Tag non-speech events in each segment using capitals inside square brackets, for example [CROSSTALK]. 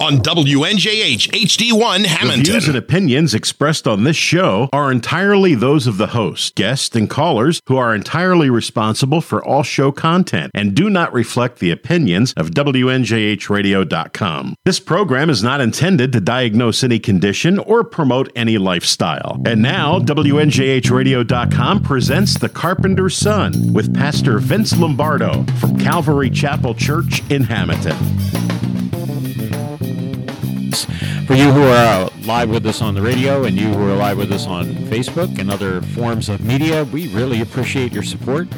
on WNJH HD1 The views and opinions expressed on this show are entirely those of the host, guests, and callers who are entirely responsible for all show content and do not reflect the opinions of WNJHradio.com. This program is not intended to diagnose any condition or promote any lifestyle. And now, WNJHradio.com presents The Carpenter's Son with Pastor Vince Lombardo from Calvary Chapel Church in Hamilton. For you who are live with us on the radio and you who are live with us on Facebook and other forms of media, we really appreciate your support.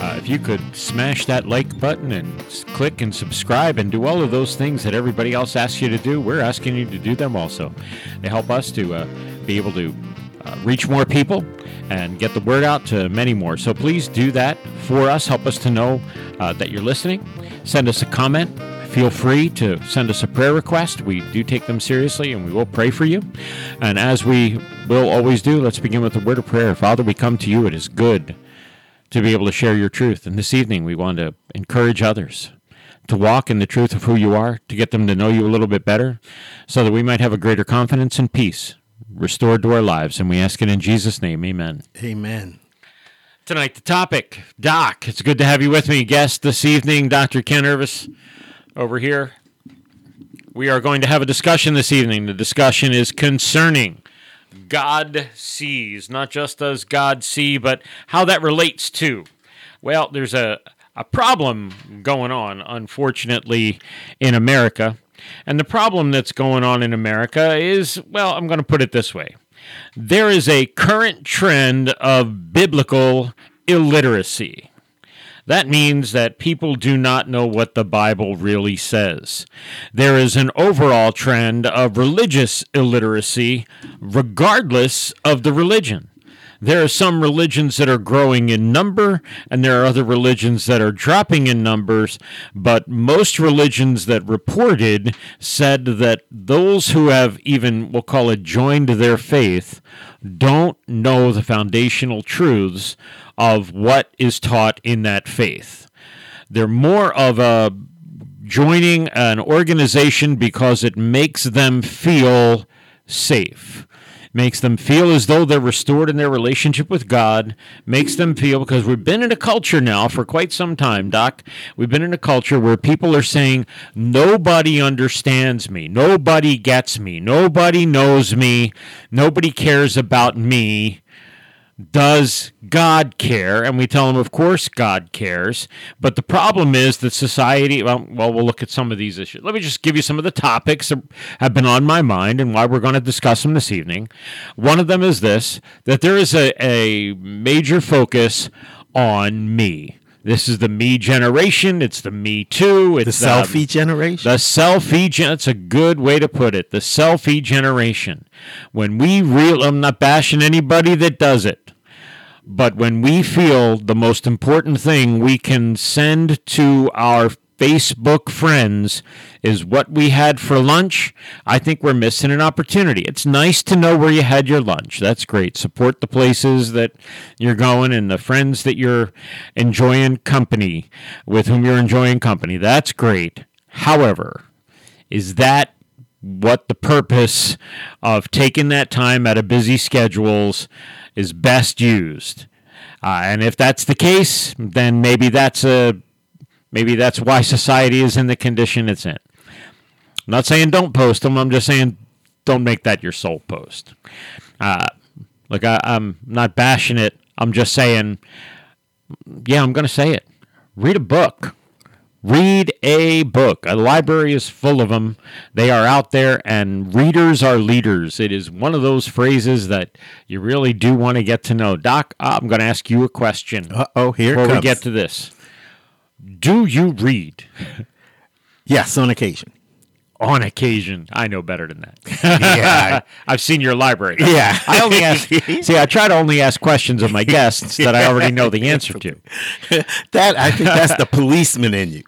Uh, if you could smash that like button and click and subscribe and do all of those things that everybody else asks you to do, we're asking you to do them also. They help us to uh, be able to uh, reach more people and get the word out to many more. So please do that for us. Help us to know uh, that you're listening. Send us a comment. Feel free to send us a prayer request. We do take them seriously and we will pray for you. And as we will always do, let's begin with a word of prayer. Father, we come to you. It is good to be able to share your truth. And this evening, we want to encourage others to walk in the truth of who you are, to get them to know you a little bit better, so that we might have a greater confidence and peace restored to our lives. And we ask it in Jesus' name. Amen. Amen. Tonight, the topic Doc, it's good to have you with me. Guest this evening, Dr. Ken Irvis over here. We are going to have a discussion this evening. The discussion is concerning God sees, not just does God see, but how that relates to. Well, there's a, a problem going on, unfortunately, in America. And the problem that's going on in America is, well, I'm going to put it this way there is a current trend of biblical illiteracy. That means that people do not know what the Bible really says. There is an overall trend of religious illiteracy, regardless of the religion. There are some religions that are growing in number, and there are other religions that are dropping in numbers. But most religions that reported said that those who have even, we'll call it, joined their faith, don't know the foundational truths of what is taught in that faith. They're more of a joining an organization because it makes them feel safe makes them feel as though they're restored in their relationship with God, makes them feel because we've been in a culture now for quite some time, Doc. We've been in a culture where people are saying, nobody understands me, nobody gets me, nobody knows me, nobody cares about me. Does God care? And we tell them, of course, God cares. But the problem is that society, well, well, we'll look at some of these issues. Let me just give you some of the topics that have been on my mind and why we're going to discuss them this evening. One of them is this that there is a, a major focus on me. This is the me generation. It's the me too. The It's um, selfie generation. the selfie gen that's a good way to put it. The selfie generation. When we real I'm not bashing anybody that does it. But when we feel the most important thing we can send to our Facebook friends is what we had for lunch, I think we're missing an opportunity. It's nice to know where you had your lunch. That's great. Support the places that you're going and the friends that you're enjoying company with whom you're enjoying company. That's great. However, is that what the purpose of taking that time out of busy schedules is best used. Uh, and if that's the case, then maybe that's a maybe that's why society is in the condition it's in. I'm not saying don't post them. I'm just saying don't make that your sole post. Uh, look, I, I'm not bashing it. I'm just saying, yeah, I'm going to say it. Read a book. Read a book. A library is full of them. They are out there, and readers are leaders. It is one of those phrases that you really do want to get to know. Doc, I'm going to ask you a question Uh oh, here before we get to this. Do you read yes, on occasion. On occasion? I know better than that. Yeah. [LAUGHS] I've seen your library. Yeah. I only ask. [LAUGHS] See, I try to only ask questions of my guests that I already know the answer to. [LAUGHS] that I think that's the policeman in you.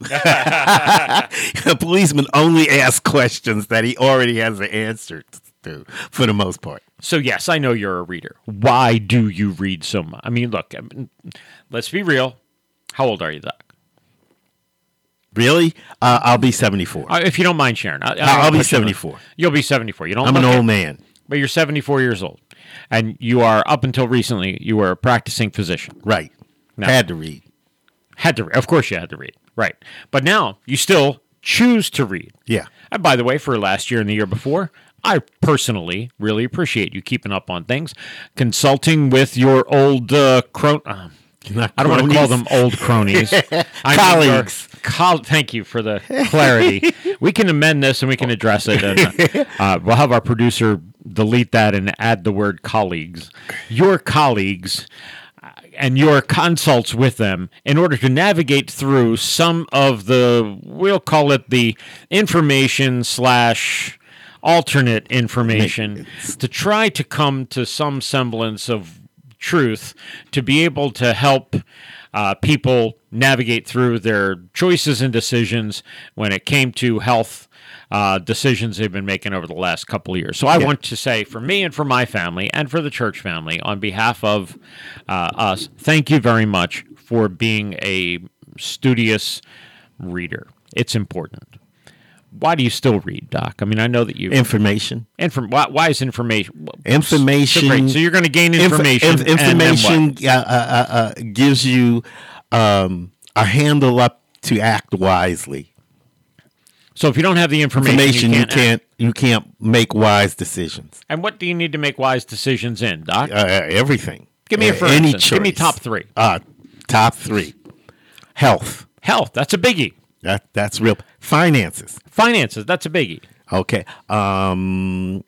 a policeman only asks questions that he already has the answer to, for the most part. So yes, I know you're a reader. Why do you read so much? I mean, look, I mean, let's be real. How old are you, Doc? Really? Uh, I'll be 74. Uh, if you don't mind sharing, I, I don't I'll be put you on- 74. You'll be 74. You don't. I'm an look it, old man. but you're 74 years old, and you are up until recently you were a practicing physician. Right. No. Had to read. Had to, Read. of course, you had to read, right? But now you still choose to read. Yeah. And by the way, for last year and the year before, I personally really appreciate you keeping up on things, consulting with your old uh, cron. Uh, Not I don't want to call them old cronies. [LAUGHS] Colleagues. Col- thank you for the clarity. [LAUGHS] we can amend this and we can address it. And, uh, we'll have our producer delete that and add the word colleagues. Your colleagues uh, and your consults with them in order to navigate through some of the, we'll call it the information slash alternate information to try to come to some semblance of truth to be able to help uh, people navigate through their choices and decisions when it came to health uh, decisions they've been making over the last couple of years. So I want to say, for me and for my family and for the church family, on behalf of uh, us, thank you very much for being a studious reader. It's important. Why do you still read, Doc? I mean, I know that you. Information. Inform- why, why is information? Information. So, great. So you're going to gain information. inf- information uh, uh, uh, uh, gives you um, a handle up to act wisely. So if you don't have the information, Information you you can't. can't you can't make wise decisions. And what do you need to make wise decisions in, Doc? Uh, everything. Give me a Uh, for any instance. choice. Give me top three. Uh, top three. Health. Health, that's a biggie. That that's real. Finances. Finances, that's a biggie. Okay. Um,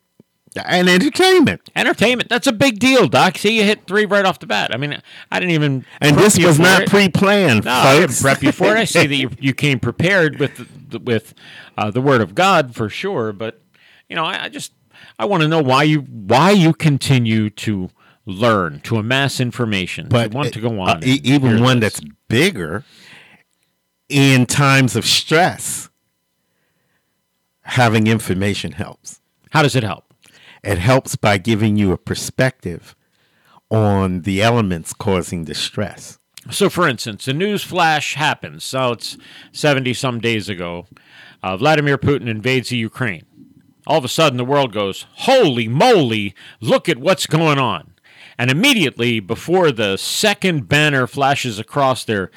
and entertainment. Entertainment, that's a big deal, Doc. See, you hit three right off the bat. I mean, I didn't even. And this was not it. pre-planned, No, I didn't prep you for it. I [LAUGHS] see that you, you came prepared with the, with uh, the word of God for sure. But you know, I, I just I want to know why you why you continue to learn to amass information. but to want to go uh, on. e- and even one this. that's bigger in times of stress having information helps how does it help? it helps by giving you a perspective on the elements causing the stress So, for instance, a news flash happens. So it's 70 some days ago. Uh, Vladimir Putin invades the Ukraine. All of a sudden, the world goes, Holy moly, look at what's going on. And immediately, before the second banner flashes across their,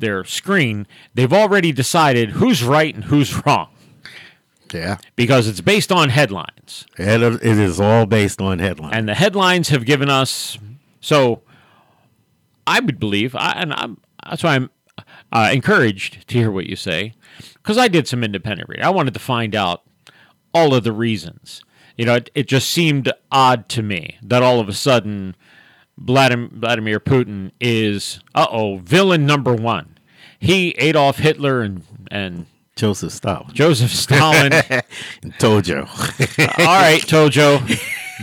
their screen, they've already decided who's right and who's wrong. Yeah. Because it's based on headlines. it, it is all based on headlines. And the headlines have given us so i would believe I, and I'm, that's why i'm uh, encouraged to hear what you say because i did some independent reading. I wanted to find out all of the reasons. You know it, it just seemed odd to me that all of a sudden vladimir, vladimir putin is uh-oh villain number one. He adolf hitler and and joseph stalin. Joseph stalin. [LAUGHS] Tojo. [LAUGHS] All right, Tojo.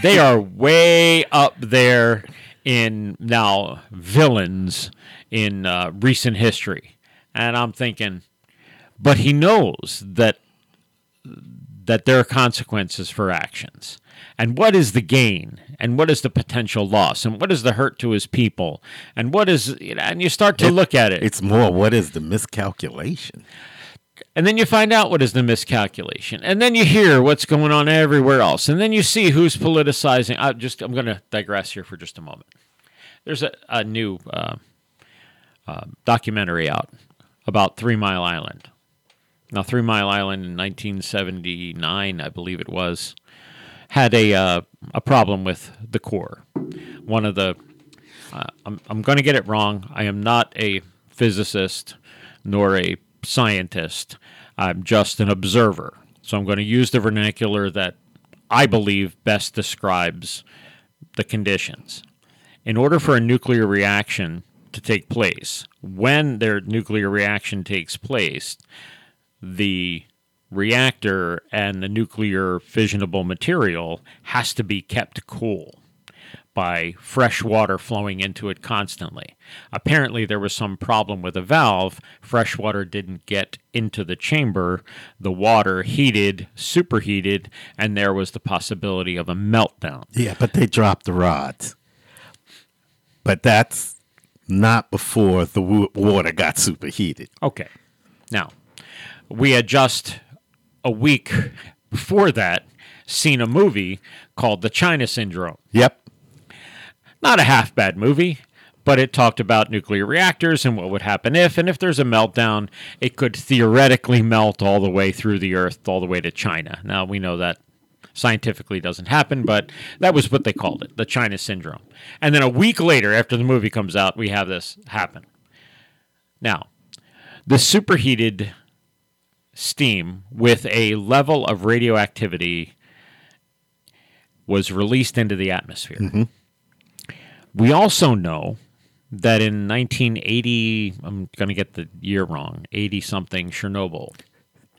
They are way up there in now villains in uh, recent history, and I'm thinking, but he knows that that there are consequences for actions. And what is the gain? And what is the potential loss? And what is the hurt to his people? And what is, you know, and you start to look at it. it's more what is the miscalculation And then you find out what is the miscalculation. And then you hear what's going on everywhere else. And then you see who's politicizing. I just I'm going to digress here for just a moment. There's a, a new uh, uh, documentary out about Three Mile Island. Now, Three Mile Island in 1979, I believe it was, had a uh, a problem with the core. One of the uh, I'm, I'm going to get it wrong. I am not a physicist nor a scientist. I'm just an observer. So I'm going to use the vernacular that I believe best describes the conditions. In order for a nuclear reaction to take place, when their nuclear reaction takes place, the reactor and the nuclear fissionable material has to be kept cool by fresh water flowing into it constantly. Apparently, there was some problem with a valve. Fresh water didn't get into the chamber. The water heated, superheated, and there was the possibility of a meltdown. Yeah, but they dropped the rods. But that's not before the water got superheated. Okay. Now, we had just a week before that seen a movie called The China Syndrome. Yep. Not a half bad movie, but it talked about nuclear reactors and what would happen if, and if there's a meltdown, it could theoretically melt all the way through the earth, all the way to China. Now, we know that scientifically doesn't happen, but that was what they called it, the China Syndrome. And then a week later, after the movie comes out, we have this happen. Now, the superheated steam with a level of radioactivity was released into the atmosphere. Mm-hmm. We also know that in 1980, I'm going to get the year wrong, 80 something, Chernobyl,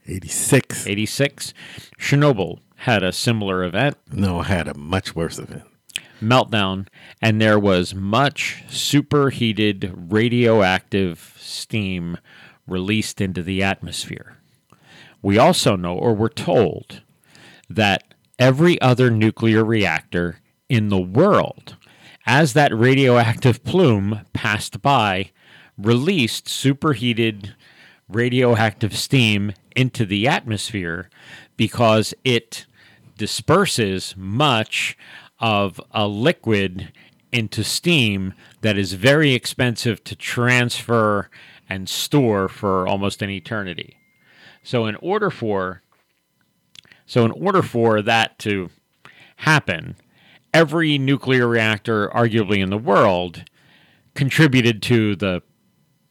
86. 86, Chernobyl had a similar event, No, had a much worse event. meltdown, and there was much superheated radioactive steam released into the atmosphere. We also know, or we're told, that every other nuclear reactor in the world, as that radioactive plume passed by, released superheated radioactive steam into the atmosphere because it disperses much of a liquid into steam that is very expensive to transfer and store for almost an eternity. So in order for so in order for that to happen, every nuclear reactor arguably in the world contributed to the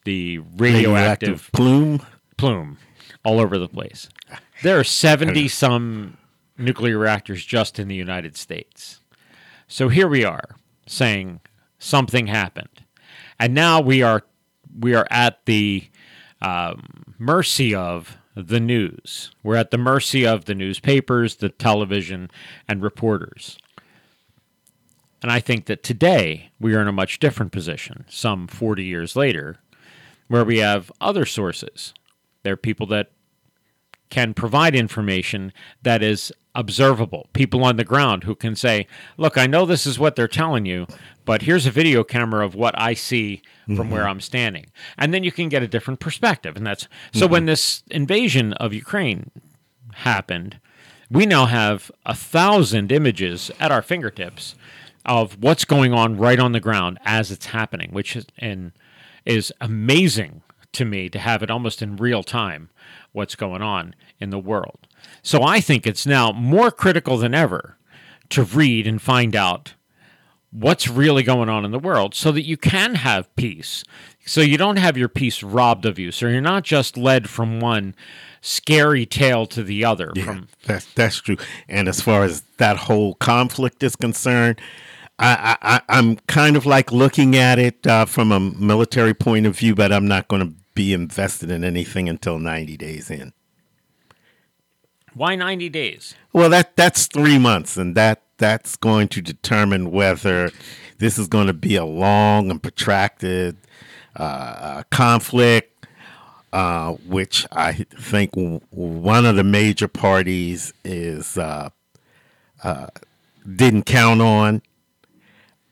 the radioactive plume. plume all over the place. There are 70 some nuclear reactors just in the United States. So here we are saying something happened. And now we are we are at the um, mercy of the news. We're at the mercy of the newspapers, the television, and reporters. And I think that today we are in a much different position, some 40 years later, where we have other sources. There are people that can provide information that is observable. People on the ground who can say, "Look, I know this is what they're telling you, but here's a video camera of what I see from where mm-hmm. I'm standing." And then you can get a different perspective. And that's so when mm-hmm. this invasion of Ukraine happened, we now have a thousand images at our fingertips of what's going on right on the ground as it's happening, which is and is amazing to me to have it almost in real time what's going on in the world. So I think it's now more critical than ever to read and find out what's really going on in the world so that you can have peace. So you don't have your peace robbed of you. So you're not just led from one scary tale to the other. From That's that's true. And as far as that whole conflict is concerned, I, I, I I'm kind of like looking at it uh, from a military point of view, but I'm not going to be invested in anything until 90 days in. why 90 days? Well, that that's three months, and that that's going to determine whether this is going to be a long and protracted uh, uh, conflict, uh, which I think w- one of the major parties is uh, uh, didn't count on,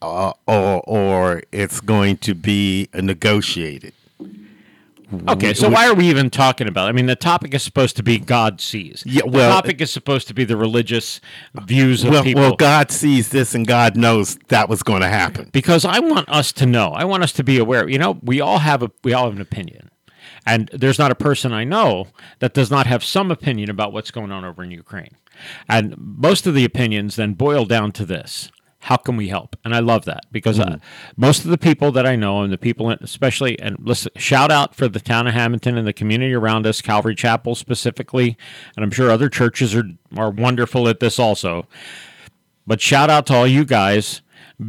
uh, or or it's going to be negotiated. Okay, so why are we even talking about? it? I mean, the topic is supposed to be God sees. Yeah, the topic is supposed to be the religious views of Well, people. well, God sees this, and God knows that was going to happen. because I want us to know. I want us to be aware. You know, we all have a we all have an opinion, and there's not a person I know that does not have some opinion about what's going on over in Ukraine. And most of the opinions then boil down to this: How can we help? And I love that because uh, most of the people that I know, and the people, in- especially, and listen, shout out for the town of Hamilton and the community around us, Calvary Chapel specifically, and I'm sure other churches are are wonderful at this also. But shout out to all you guys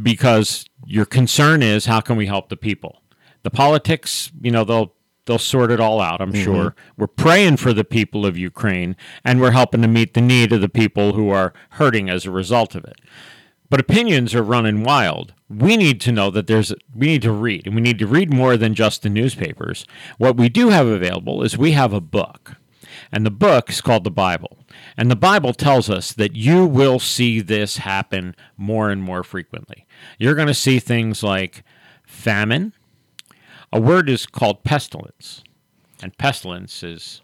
because your concern is how can we help the people? The politics, you know, they'll they'll sort it all out, I'm sure. We're praying for the people of Ukraine and we're helping to meet the need of the people who are hurting as a result of it. But opinions are running wild. We need to know that there's we need to read and we need to read more than just the newspapers. What we do have available is we have a book. And the book is called the Bible. And the Bible tells us that you will see this happen more and more frequently. You're going to see things like famine. A word is called pestilence. And pestilence is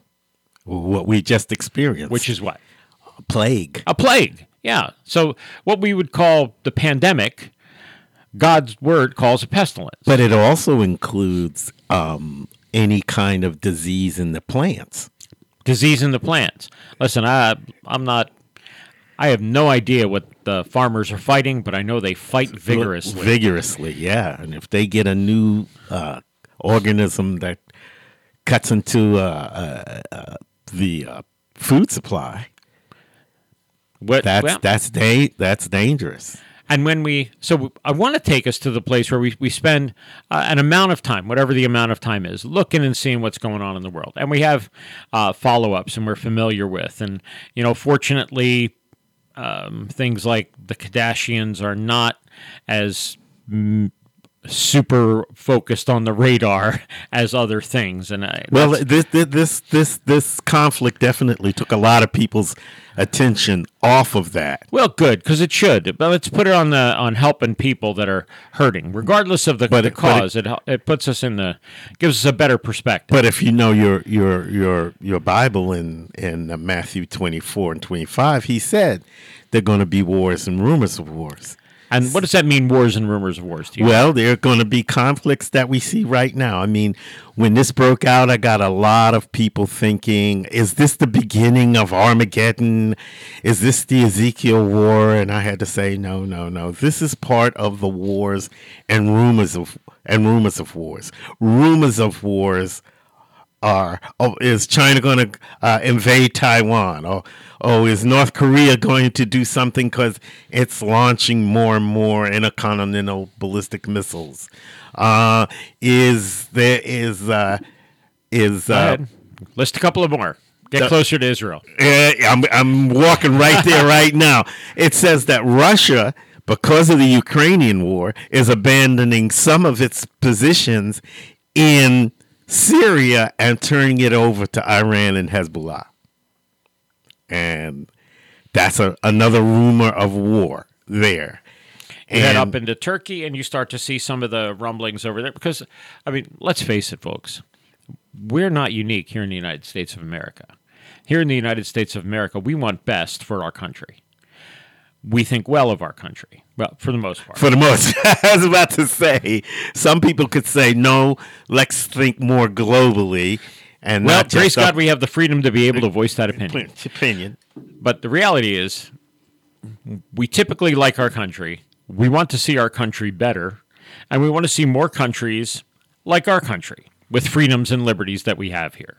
what we just experienced, which is what? a plague. A plague. Yeah. So what we would call the pandemic, God's word calls a pestilence. But it also includes um, any kind of disease in the plants. disease in the plants. Listen, I I'm not I have no idea what the farmers are fighting, but I know they fight vigorously. Vigorously, yeah. And if they get a new uh, organism that cuts into uh, uh, uh, the uh, food supply, What- that's well, that's da- that's dangerous. and when we so I want to take us to the place where we, we spend uh, an amount of time, whatever the amount of time is, looking and seeing what's going on in the world, and we have uh, follow ups and we're familiar with, and you know, fortunately, um, things like the Kardashians are not as mm, super focused on the radar [LAUGHS] as other things, and I, Well, this, this this this conflict definitely took a lot of people's attention off of that. Well, good because it should. But let's put it on the on helping people that are hurting, regardless of the, But the it- but it- cause. It, it puts us in the gives us a better perspective. But if you know your your your your Bible in in uh, Matthew twenty four and twenty five, he said there are going to be wars and rumors of wars. And what does that mean? Wars and rumors of wars. Well, there are going to be conflicts that we see right now. I mean, when this broke out, I got a lot of people thinking, is this the beginning of Armageddon? Is this the Ezekiel war? And I had to say, no, no, no. This is part of the wars and rumors of and rumors of wars. Rumors of wars are oh, is China going to uh, invade Taiwan? Or oh, is North Korea going to do something because it's launching more and more intercontinental ballistic missiles? Uh, is there is uh, is uh. List a couple of more. Get closer to Israel. I'm I'm walking right there right now. It says that Russia, because of the Ukrainian war, is abandoning some of its positions in Syria and turning it over to Iran and Hezbollah. And that's a, another rumor of war there. You head And- up into Turkey, and you start to see some of the rumblings over there. Because, I mean, let's face it, folks, we're not unique here in the United States of America. Here in the United States of America, we want best for our country. We think well of our country, well, for the most part. For the most, [LAUGHS] I was about to say, some people could say, no, let's think more globally. And well, not praise God, we have the freedom to be able to voice that opinion. opinion. But the reality is, we typically like our country. We want to see our country better, and we want to see more countries like our country with freedoms and liberties that we have here.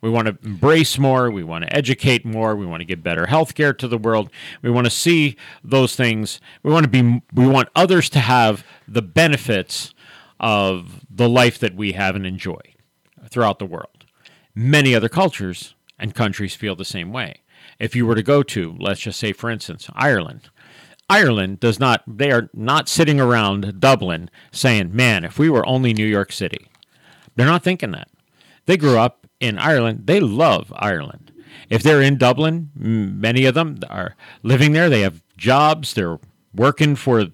We want to embrace more. We want to educate more. We want to give better health care to the world. We want to see those things. We want to be. We want others to have the benefits of the life that we have and enjoy throughout the world. Many other cultures and countries feel the same way. If you were to go to, let's just say, for instance, Ireland, Ireland does not, they are not sitting around Dublin saying, man, if we were only New York City. They're not thinking that. They grew up in Ireland. They love Ireland. If they're in Dublin, many of them are living there. They have jobs. They're working for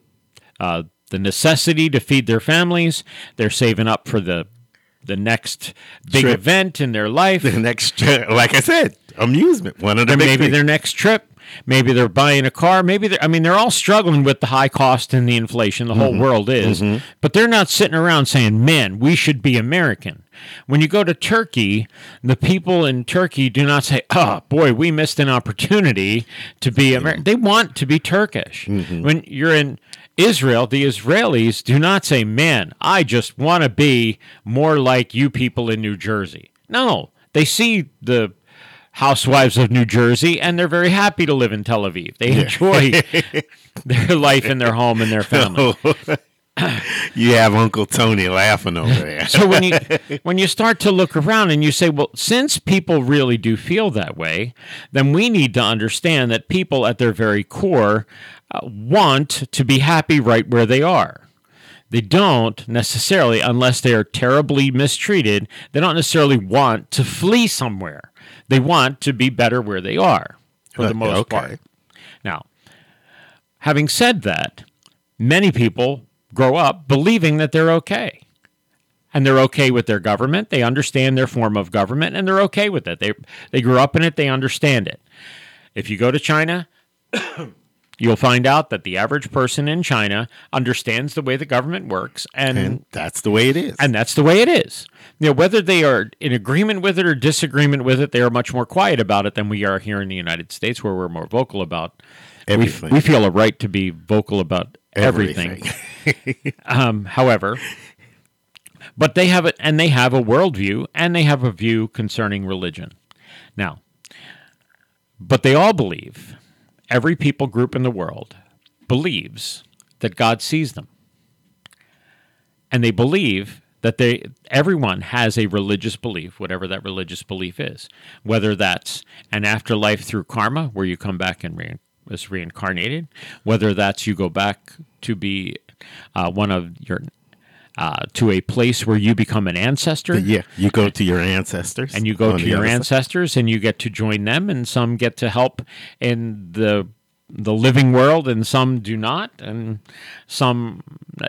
uh, the necessity to feed their families. They're saving up for the the next big Trip. event in their [LAUGHS] life. The next, like I said, amusement. One of the maybe things. their next trip. Maybe they're buying a car. Maybe they're, I mean, they're all struggling with the high cost and the inflation. The Mm-hmm. whole world is. But they're not sitting around saying, man, we should be American. When you go to Turkey, the people in Turkey do not say, oh, boy, we missed an opportunity to be American. They want to be Turkish. Mm-hmm. When you're in Israel, the Israelis do not say, man, I just want to be more like you people in New Jersey. No, they see the housewives of New Jersey and they're very happy to live in Tel Aviv. They enjoy [LAUGHS] their life and their home and their family. [LAUGHS] [COUGHS] you have Uncle Tony laughing over there. So when you [LAUGHS] when you start to look around and you say, well, since people really do feel that way, then we need to understand that people at their very core uh, want to be happy right where they are. They don't necessarily, unless they are terribly mistreated, they don't necessarily want to flee somewhere. They want to be better where they are, for the Uh, most okay. part. Now, having said that, many people grow up believing that they're okay. and they're okay with their government. They understand their form of government, and they're okay with it. They they grew up in it. They understand it. If you go to China, [COUGHS] you'll find out that the average person in China understands the way the government works, and And that's the way it is. and that's the way it is. You know, whether they are in agreement with it or disagreement with it, they are much more quiet about it than we are here in the United States, where we're more vocal about we- Everything. We, feel a right to be vocal about everything. [LAUGHS] um, however, but they have it, and they have a worldview, and they have a view concerning religion. Now, but they all believe, every people group in the world believes that God sees them and they believe that they everyone has a religious belief whatever that religious belief is whether that's an afterlife through karma where you come back and re- is reincarnated whether that's you go back to be uh, one of your uh, to a place where you become an ancestor yeah, you go to your ancestors. and you go to your other side. ancestors and you get to join them and some get to help in the the living world and some do not and some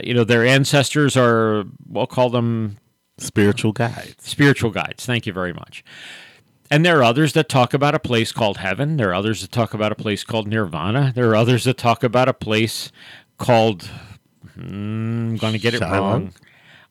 you know their ancestors are we'll call them Spiritual guides. spiritual guides thank you very much and there are others that talk about a place called heaven. There are others that talk about a place called nirvana. There are others that talk about a place called hmm, i'm going to get it Shalom.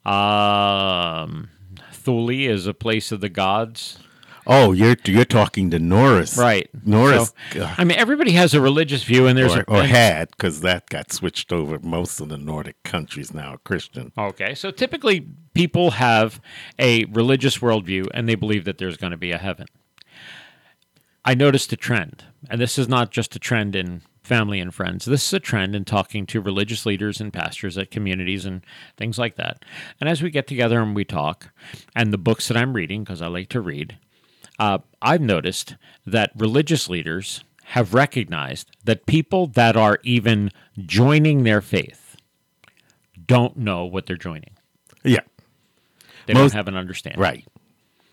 wrong. Um Thule is a place of the gods Oh, you're you're talking to Norse, Right. Norse, So, I mean, everybody has a religious view, and there's or, a, or had because that got switched over. Most of the Nordic countries now are Christian. Okay, so typically people have a religious worldview, and they believe that there's going to be a heaven. I noticed a trend, and this is not just a trend in family and friends. This is a trend in talking to religious leaders and pastors at communities and things like that. And as we get together and we talk, and the books that I'm reading, because I like to read, uh, I've noticed that religious leaders have recognized that people that are even joining their faith don't know what they're joining. Yeah, They Most- don't have an understanding. right.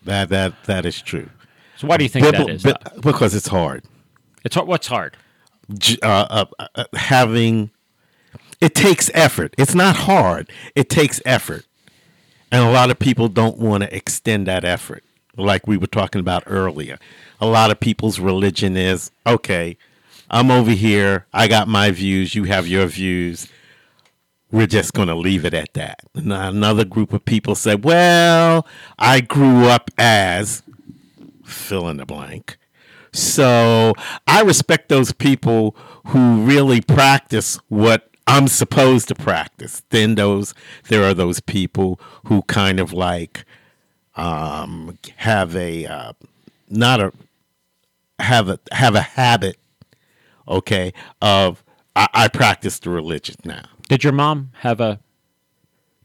That that that is true. So why do you think But- that is? but- because it's hard. it's hard- what's hard. Uh, uh, uh, having it takes effort. It's not hard. It takes effort, and a lot of people don't want to extend that effort. Like we were talking about earlier, a lot of people's religion is okay. I'm over here. I got my views. You have your views. We're just going to leave it at that. And another group of people said, "Well, I grew up as fill in the blank." So I respect those people who really practice what I'm supposed to practice. Then those there are those people who kind of like um, have a uh, not a have a have a habit, okay, of I, I practice the religion now. Did your mom have a?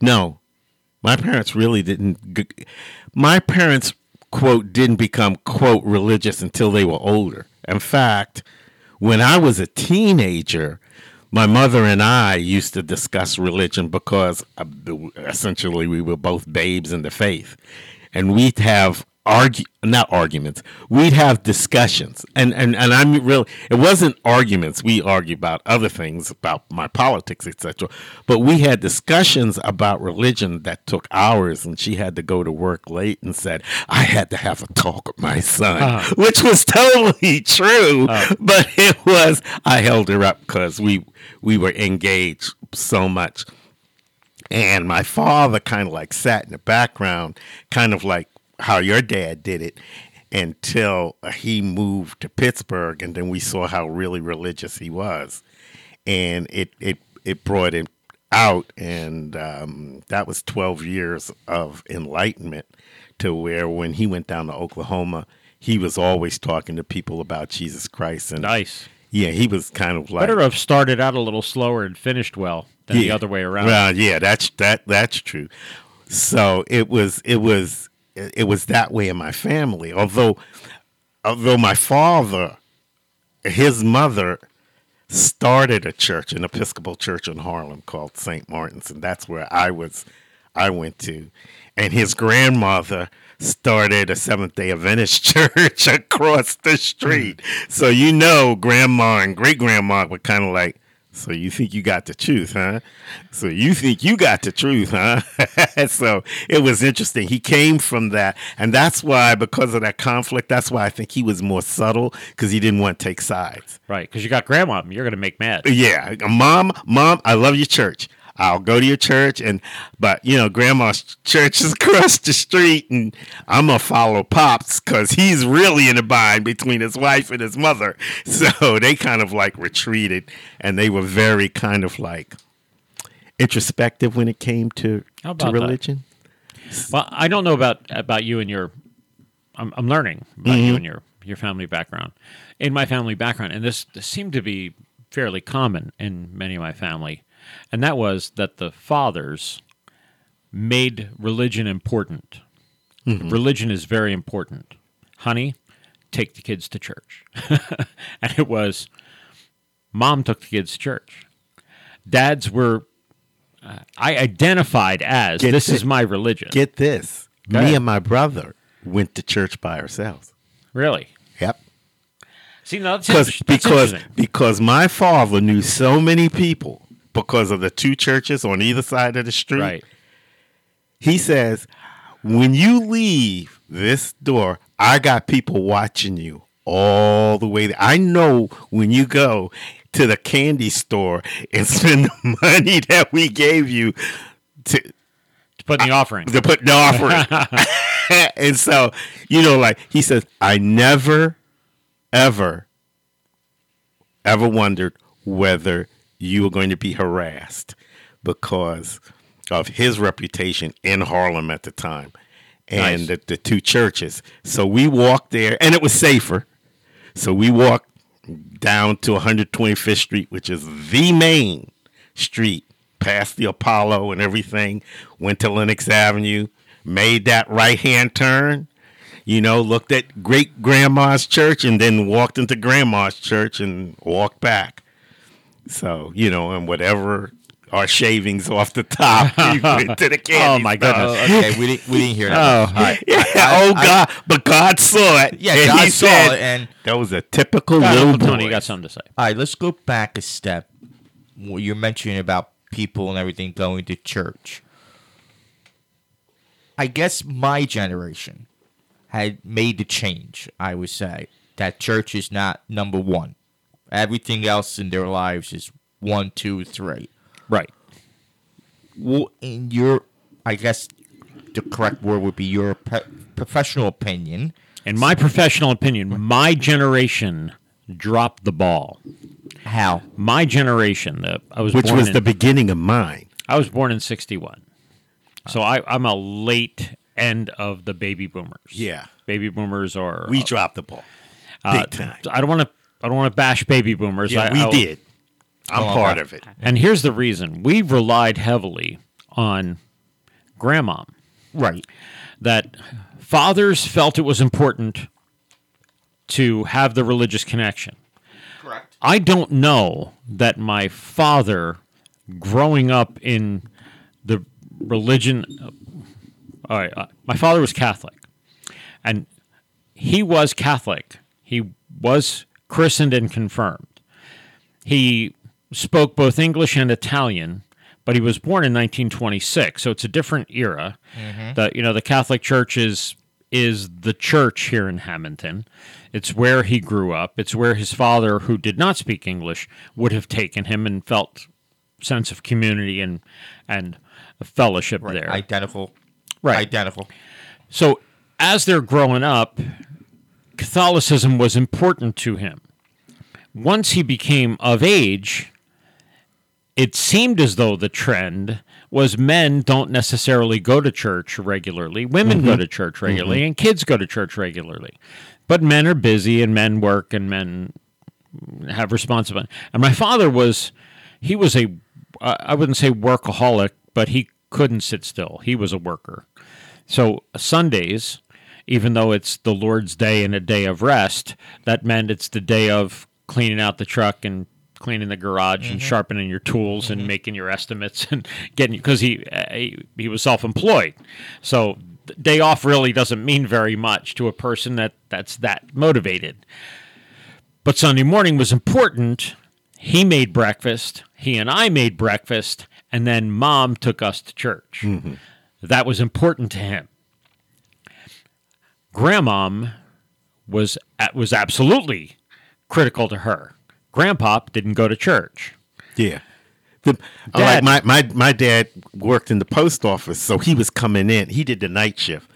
No, my parents really didn't. My parents, quote, didn't become, quote, religious until they were older. In fact, when I was a teenager, my mother and I used to discuss religion because uh, essentially we were both babes in the faith. And we'd have argue not arguments we'd have discussions. And and and i'm really it wasn't arguments we argued about other things about my politics etc but we had discussions about religion that took hours and she had to go to work late and said i had to have a talk with my son uh-huh. which was totally true uh-huh. but it was i held her up because we we were engaged so much and my father kind of like sat in the background, kind of like how your dad did it until he moved to Pittsburgh. And then we saw how really religious he was. And it, it, it brought him out. And um, that was 12 years of enlightenment to where when he went down to Oklahoma, he was always talking to people about Jesus Christ. And Nice. yeah, he was kind of like. Better have started out a little slower and finished well than the other way around. Well, yeah, that's that that's true. So it was it was it was that way in my family. Although although my father, his mother started a church, an Episcopal church in Harlem called St. Martin's, and that's where I was I went to. And his grandmother started a Seventh day Adventist [LAUGHS] church across the street. Hmm. So you know grandma and great grandma were kind of like So you think you got the truth, huh? So you think you got the truth, huh? [LAUGHS] so it was interesting. He came from that, and that's why, because of that conflict, that's why I think he was more subtle because he didn't want to take sides. Right, because you got grandma. You're going to make mad. Yeah, mom, mom, I love your church. I'll go to your church, and but you know, grandma's church is [LAUGHS] across the street, and I'm gonna follow pops because he's really in a bind between his wife and his mother. [LAUGHS] So they kind of like retreated, and they were very kind of like introspective when it came to to about that? religion. Well, I don't know about about you and your. I'm, I'm learning about you mm-hmm. and your your family background. In my family background, and this, this seemed to be fairly common in many of my family, and that was that the fathers made religion important. Religion is very important, honey. Take the kids to church, [LAUGHS] and it was mom took the kids to church. Dads were. Uh, I identified as Get this the- is my religion. Get this, Go me ahead. and my brother went to church by ourselves. Really? Yep. See, no, that's, that's because interesting. because my father knew so many people because of the two churches on either side of the street. right. He says, when you leave this door, I got people watching you all the way. There. I know when you go to the candy store and [LAUGHS] spend the money that we gave you to To put in the offering. to put the offering. [LAUGHS] [LAUGHS] and so, you know, like he says, I never, ever, ever wondered whether you were going to be harassed because of his reputation in Harlem at the time and Nice. the, the two churches. So we walked there, and it was safer. So we walked down to 125th Street, which is the main street, past the Apollo and everything. Went to Lenox Avenue, made that right hand turn. You know, looked at great grandma's church, and then walked into grandma's church and walked back. So you know, and whatever our shavings off the top, [LAUGHS] to the oh, candy. Oh, my store. goodness. Oh, okay, we didn't we didn't hear that. Oh. All right. Yeah, I- oh I- God! but God saw it. Yeah, and God he saw said, it, and that was a typical God, little Uncle boy. Tony, you got something to say. all right, let's go back a step. What You're mentioning about people and everything going to church. I guess my generation had made the change. I would say that church is not number one. Everything else in their lives is one, two, three. Right. Well, in your, I guess, the correct word would be your pe- professional opinion. In my professional opinion, my generation dropped the ball. How? My generation, the, I was which born was in, the beginning of mine. I was born in '61, so I, I'm a late end of the baby boomers. Yeah. baby boomers are. We dropped the ball uh, time. I don't want to. I don't want to bash baby boomers. Yeah, I, we I- did. I'm Oh, part of it. And here's the reason: we relied heavily on grandma. Right. that fathers felt it was important to have the religious connection. Correct. I don't know that my father, growing up in the religion, all right, uh, my father was Catholic, and he was Catholic. He was christened and confirmed. He spoke both English and Italian, but he was born in 1926, so it's a different era. Mm-hmm. The you know the Catholic Church is is the church here in Hamilton. It's where he grew up. It's where his father, who did not speak English, would have taken him and felt sense of community and and fellowship Right. there. Identical. Right. Identical. So as they're growing up, Catholicism was important to him. Once he became of age, it seemed as though the trend was men don't necessarily go to church regularly. Women go to church regularly, and kids go to church regularly. But men are busy, and men work, and men have responsibility. And my father was, he was a, uh, wouldn't say workaholic, but he couldn't sit still. He was a worker. So Sundays, even though it's the Lord's day and a day of rest, that meant it's the day of cleaning out the truck and cleaning the garage and mm-hmm. sharpening your tools and mm-hmm. making your estimates [LAUGHS] and getting because he, he he was self-employed. So day off really doesn't mean very much to a person that that's that motivated. But Sunday morning was important. he made breakfast, he and I made breakfast, and then mom took us to church. Mm-hmm. That was important to him. Grandmom was was absolutely critical to her. Grandpop didn't go to church. Yeah. The, Dad- like my, my my dad worked in the post office, so he was coming in. He did the night shift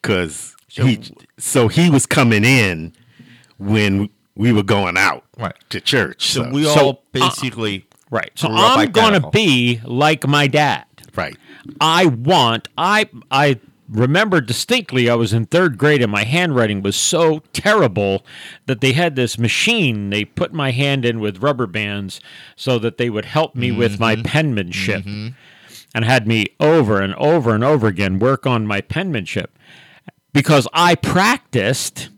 because he so he was coming in when we were going out Right. to church. So, So, we so, all uh, basically Right. So I'm going to be like my dad. right. I want I I remember distinctly I was in 3rd grade and my handwriting was so terrible that they had this machine they put my hand in with rubber bands so that they would help me with my mm-hmm. penmanship mm-hmm. and had me over and over and over again work on my penmanship because I practiced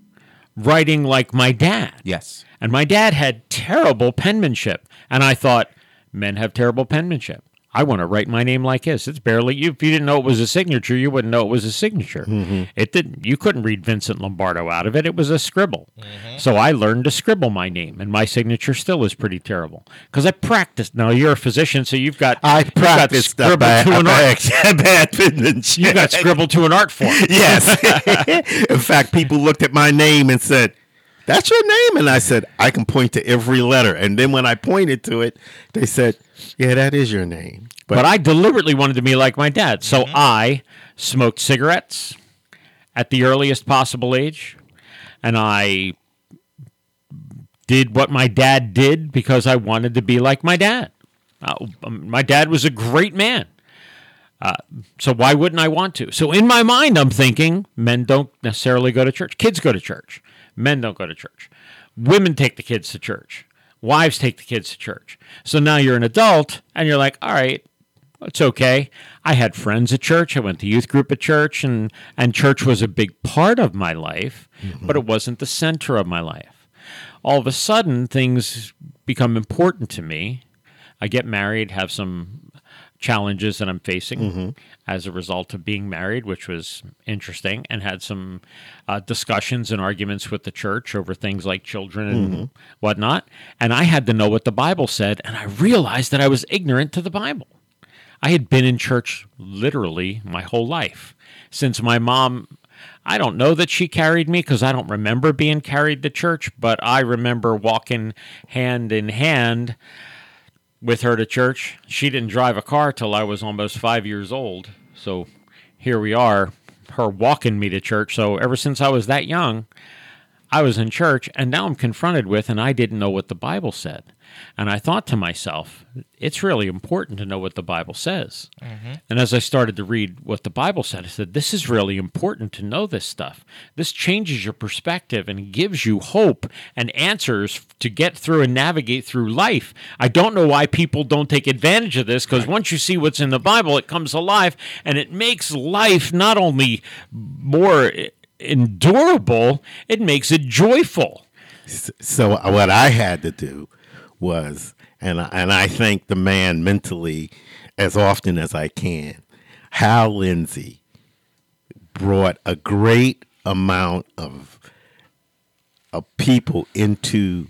writing like my dad. yes. And my dad had terrible penmanship. And I thought, men have terrible penmanship. I want to write my name like his. It's barely you. If you didn't know it was a signature, you wouldn't know it was a signature. Mm-hmm. It didn't. You couldn't read Vincent Lombardo out of it. It was a scribble. Mm-hmm. So I learned to scribble my name, and my signature still is pretty terrible because I practiced. Now you're a physician, so you've got I you've practiced bad, to an art. [LAUGHS] bad, bad. You got scribbled to an art form. [LAUGHS] yes. [LAUGHS] In fact, people looked at my name and said, "That's your name," and I said, "I can point to every letter." And then when I pointed to it, they said, "Yeah, that is your name." But I deliberately wanted to be like my dad. So I smoked cigarettes at the earliest possible age. And I did what my dad did because I wanted to be like my dad. Uh, um, my dad was a great man. Uh, so why wouldn't I want to? So in my mind, I'm thinking men don't necessarily go to church. Kids go to church. Men don't go to church. Women take the kids to church. Wives take the kids to church. So now you're an adult and you're like, all right, it's okay. I had friends at church. I went to youth group at church, and and church was a big part of my life, mm-hmm. but it wasn't the center of my life. All of a sudden, things become important to me. I get married, have some challenges that I'm facing as a result of being married, which was interesting, and had some uh, discussions and arguments with the church over things like children and whatnot. And I had to know what the Bible said, and I realized that I was ignorant to the Bible. I had been in church literally my whole life since my mom. I don't know that she carried me because I don't remember being carried to church, but I remember walking hand in hand with her to church. She didn't drive a car till I was almost five years old. So here we are, her walking me to church. So ever since I was that young, I was in church, and now I'm confronted with, and I didn't know what the Bible said. And I thought to myself, it's really important to know what the Bible says. Mm-hmm. And as I started to read what the Bible said, I said, this is really important to know this stuff. This changes your perspective and gives you hope and answers to get through and navigate through life. I don't know why people don't take advantage of this because once you see what's in the Bible, it comes alive and it makes life not only more endurable, it makes it joyful. so what I had to do was, and I, and I thank the man mentally as often as I can. Hal Lindsey brought a great amount of of people into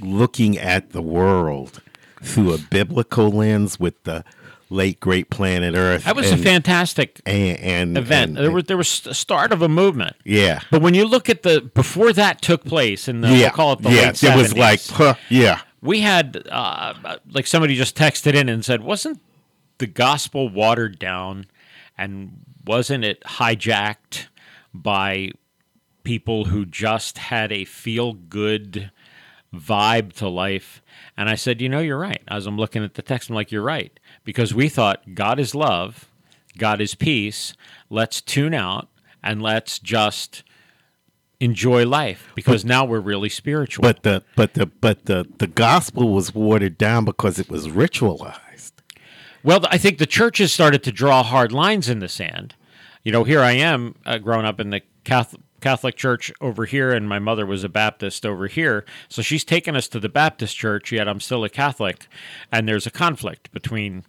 looking at the world through a biblical lens with the late great planet Earth. That was and, a fantastic and, and event. and- there was there was a start of a movement. yeah. But when you look at the before that took place in the yeah, we'll call it the yeah, late it was like, huh, yeah, we had uh, like somebody just texted in and said, wasn't the gospel watered down and wasn't it hijacked by people who just had a feel good vibe to life? And I said, you know, you're right. As I'm looking at the text, I'm like, you're right. Because we thought God is love, God is peace. Let's tune out and let's just enjoy life because now we're really spiritual. But the but the but the the gospel was watered down because it was ritualized. Well, I think the churches started to draw hard lines in the sand. You know, here I am, uh, growing up in the Catholic, Catholic Church over here, and my mother was a Baptist over here. So she's taken us to the Baptist church, yet I'm still a Catholic. And there's a conflict between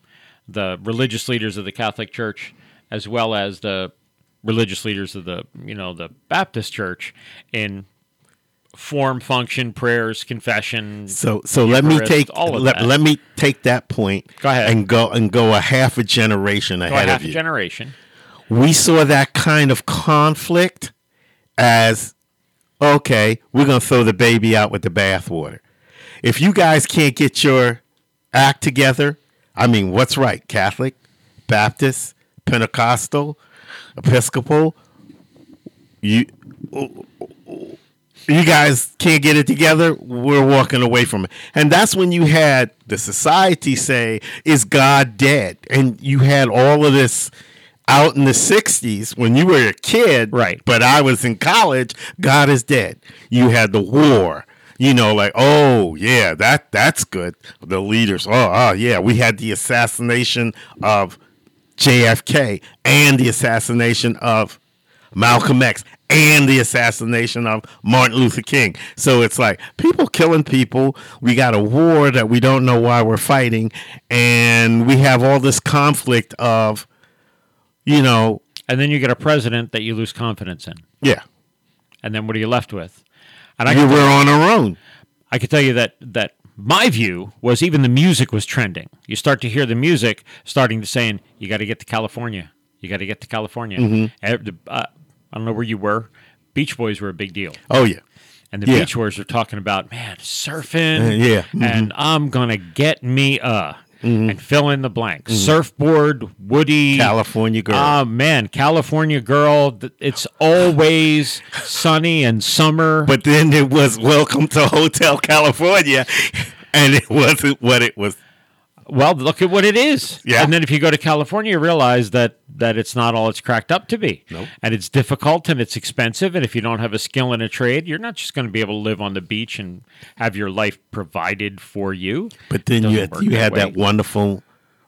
the religious leaders of the Catholic Church as well as the religious leaders of the, you know, the Baptist church in form, function, prayers, confession. So so let me take all of let, that. let me take that point Go ahead. and go and go a half a generation Go ahead half of a you. generation. we saw that kind of conflict as okay, we're going to throw the baby out with the bathwater. If you guys can't get your act together, I mean, what's right? Catholic, Baptist, Pentecostal, Episcopal, you you guys can't get it together, we're walking away from it. And that's when you had the society say, Is God dead? And you had all of this out in the 60s when you were a kid. Right. But I was in college, God is dead. You had the war. You know, like, oh yeah, that that's good. The leaders, oh, oh yeah, we had the assassination of JFK and the assassination of Malcolm X and the assassination of Martin Luther King. So it's like people killing people. We got a war that we don't know why we're fighting, and we have all this conflict of, you know, And then you get a president that you lose confidence in. yeah, And then what are you left with? And I can, were on our own. I can tell you that that my view was even the music was trending. You start to hear the music starting to saying, "You got to get to California. You got to get to California." Mm-hmm. Uh, I don't know where you were. Beach Boys were a big deal. Oh yeah, And the Yeah. Beach Boys are talking about, man, surfing. Uh, yeah. Mhm. And I'm going to get me a. Mm-hmm. And fill in the blank. Surfboard, Woody. California girl. Oh, man. California girl. It's always [LAUGHS] sunny and summer. but then it was Welcome to Hotel California, and it wasn't what it was. Well, look at what it is. Yeah. And then if you go to California, you realize that, that it's not all it's cracked up to be. Nope. And it's difficult and it's expensive. And if you don't have a skill in a trade, you're not just going to be able to live on the beach and have your life provided for you. But then you had, you that had way. that wonderful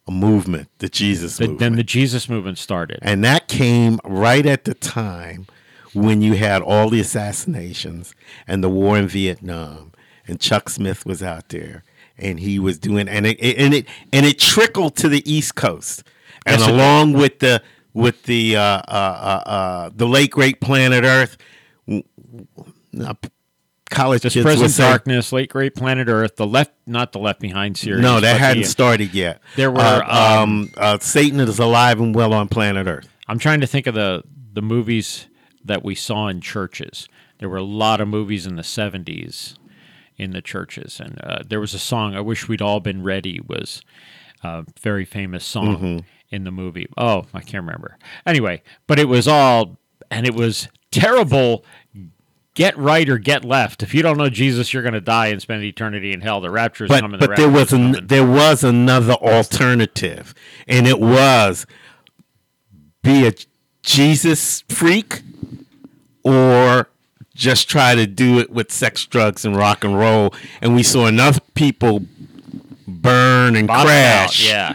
movement, the Jesus The- movement. then the Jesus movement started. And that came right at the time when you had all the assassinations and the war in Vietnam, and Chuck Smith was out there, and he was doing, and it, and it and it trickled to the East Coast, and it along with the with the uh, uh, uh, uh, the late great Planet Earth. College kids present say, darkness, late great planet Earth, the left, not the Left Behind series. No, that hadn't the- started yet. There were, uh, um, um, uh, Satan is alive and well on planet Earth. I'm trying to think of the the movies that we saw in churches. There were a lot of movies in the 70s in the churches, and uh, there was a song. I wish we'd all been ready. Was a very famous song Mm-hmm. in the movie. Oh, I can't remember. Anyway, but it was all, and it was terrible. Get right or get left. If you don't know Jesus, you're going to die and spend eternity in hell. The rapture is but coming. The but there was an, there was another alternative, and it was be a Jesus freak or just try to do it with sex, drugs, and rock and roll. And we saw enough people burn and Bottom out, crash Yeah.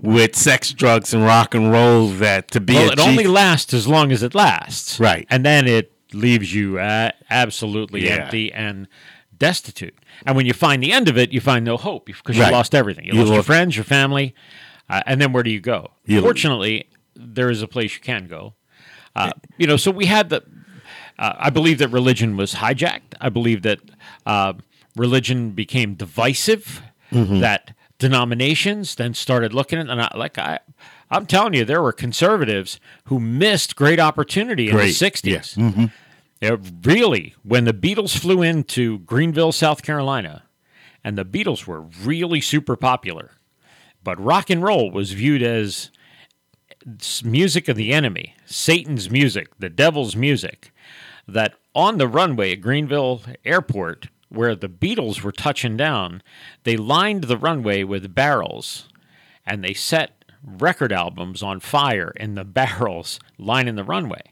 with sex, drugs, and rock and roll that to be Well, it only lasts as long as it lasts. Right. And then it leaves you uh, absolutely Yeah. empty and destitute. And when you find the end of it, you find no hope because Right. you lost everything. You, You lost your friends, your family, uh, and then where do you go? You- Fortunately, there is a place you can go. Uh, you know, so we had the. Uh, I believe that religion was hijacked. I believe that uh, religion became divisive. Mm-hmm. That denominations then started looking at, and I, like I, I'm telling you, there were conservatives who missed great opportunity in Great, the '60s. yes. Mm-hmm. It really, when the Beatles flew into Greenville, South Carolina, and the Beatles were really super popular, but rock and roll was viewed as music of the enemy, Satan's music, the devil's music, that on the runway at Greenville Airport, where the Beatles were touching down, they lined the runway with barrels and they set record albums on fire in the [LAUGHS] barrels lining the runway.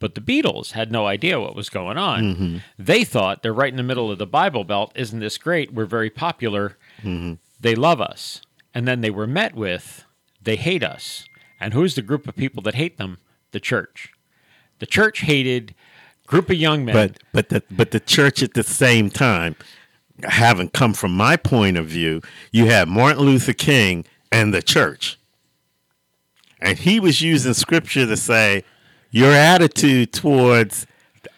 But the Beatles had no idea what was going on. Mm-hmm. They thought they're right in the middle of the Bible Belt. Isn't this great? We're very popular. Mm-hmm. They love us. And then they were met with, they hate us. And who's the group of people that hate them? The church. The church hated group of young men. but but the but the church at the same time having come from my point of view you have martin luther king and the church and he was using scripture to say your attitude towards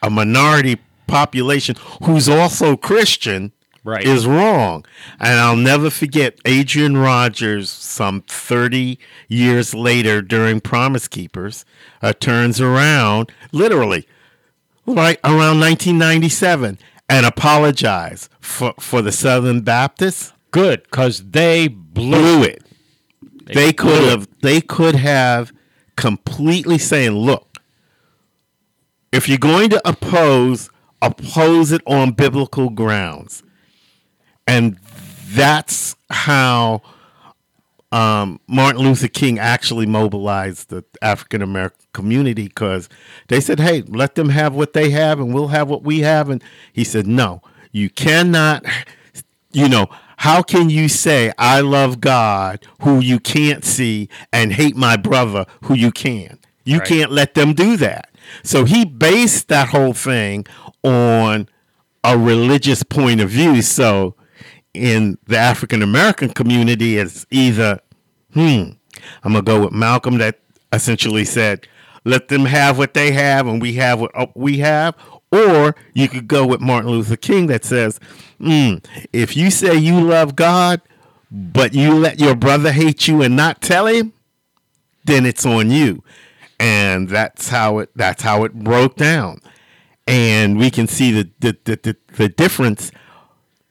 a minority population who's also Christian Right. is wrong. And I'll never forget Adrian Rogers, some 30 years later during Promise Keepers, uh, turns around, literally, right around 1997, and apologize for, for the Southern Baptists. Good, because they blew. Blew it. They could blew it. have they could have completely saying, look, if you're going to oppose, oppose it on biblical grounds. And that's how um, Martin Luther King actually mobilized the African American community because they said, hey, let them have what they have and we'll have what we have. And he said, no, you cannot, you know, how can you say, I love God who you can't see and hate my brother who you can? You Right. can't let them do that. So he based that whole thing on a religious point of view. So in the African American community, is either, hmm, I'm gonna go with Malcolm that essentially said, let them have what they have and we have what uh, we have. Or you could go with Martin Luther King that says, hmm, if you say you love God, but you let your brother hate you and not tell him, then it's on you. And that's how it that's how it broke down. And we can see the the, the, the, the difference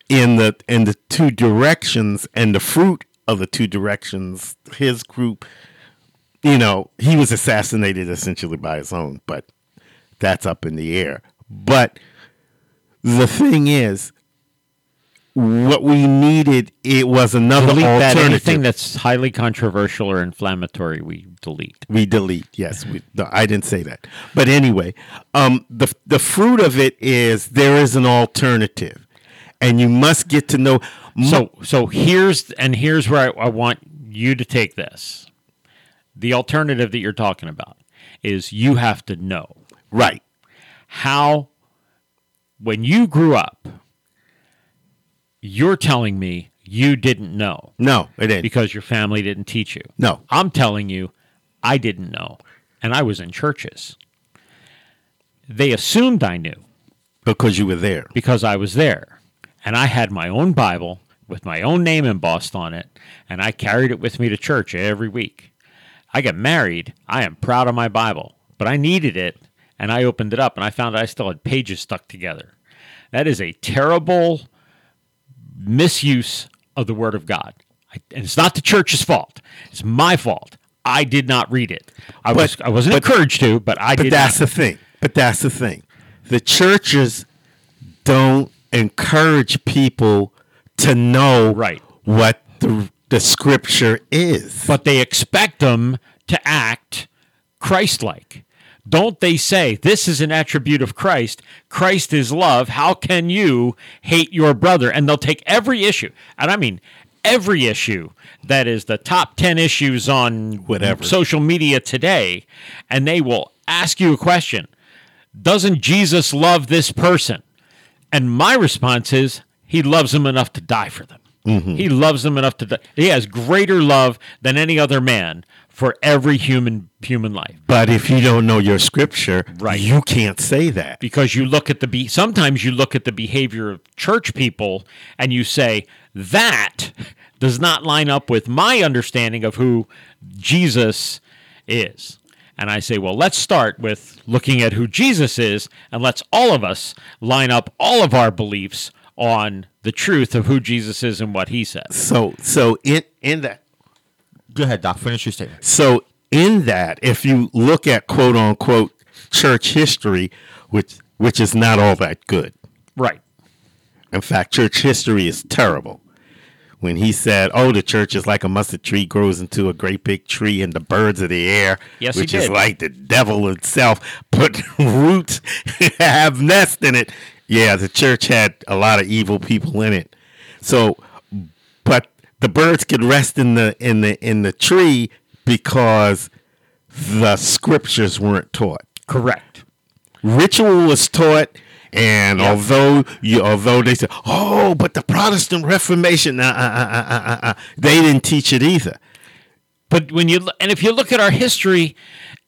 in the in the two directions and the fruit of the two directions. His group, you know, he was assassinated essentially by his own, but that's up in the air. But the thing is, what we needed it was another delete that. Anything that's highly controversial or inflammatory, we delete. we delete. Yes, we, no, I didn't say that. But anyway, um, the the fruit of it is there is an alternative, and you must get to know. So, so here's and here's where I, I want you to take this. The alternative that you're talking about is you have to know right, how, when you grew up, you're telling me you didn't know no, it ain't. because your family didn't teach you. No. I'm telling you, I didn't know. And I was in churches. They assumed I knew because you were there. because I was there. And I had my own Bible with my own name embossed on it, and I carried it with me to church every week. I got married. I am proud of my Bible, but I needed it, and I opened it up, and I found I still had pages stuck together. That is a terrible misuse of the Word of God. I, and it's not the church's fault. It's my fault. I did not read it. I was I wasn't but- encouraged to, but I But did. that's not. the thing. But that's the thing. The churches don't encourage people to know Right. what the the scripture is. but they expect them to act Christ-like. Don't they say this is an attribute of Christ? Christ is love. How can you hate your brother? And they'll take every issue, and I mean every issue that is the top 10 issues on Whatever. social media today, and they will ask you a question. Doesn't Jesus love this person? And my response is, he loves them enough to die for them. Mm-hmm. He loves them enough to die. He has greater love than any other man for every human human life. But if you don't know your scripture, Right. you can't say that. Because you look at the be- sometimes you look at the behavior of church people and you say that does not line up with my understanding of who Jesus is. And I say, well, let's start with looking at who Jesus is, and let's all of us line up all of our beliefs on the truth of who Jesus is and what he says. So so in in that Go ahead, Doc. Finish your statement. so in that, if you look at quote unquote church history, which which is not all that good. Right. In fact, church history is terrible. When he said, "Oh, the church is like a mustard tree grows into a great big tree, and the birds of the air, Yes, which is like the devil itself, [LAUGHS] put roots, [LAUGHS] have nest in it." Yeah, the church had a lot of evil people in it. So, but the birds could rest in the in the in the tree because the scriptures weren't taught Correct. ritual was taught and Yeah. although you although they said oh but the protestant reformation uh, uh, uh, uh, uh, uh, they didn't teach it either But when you and if you look at our history,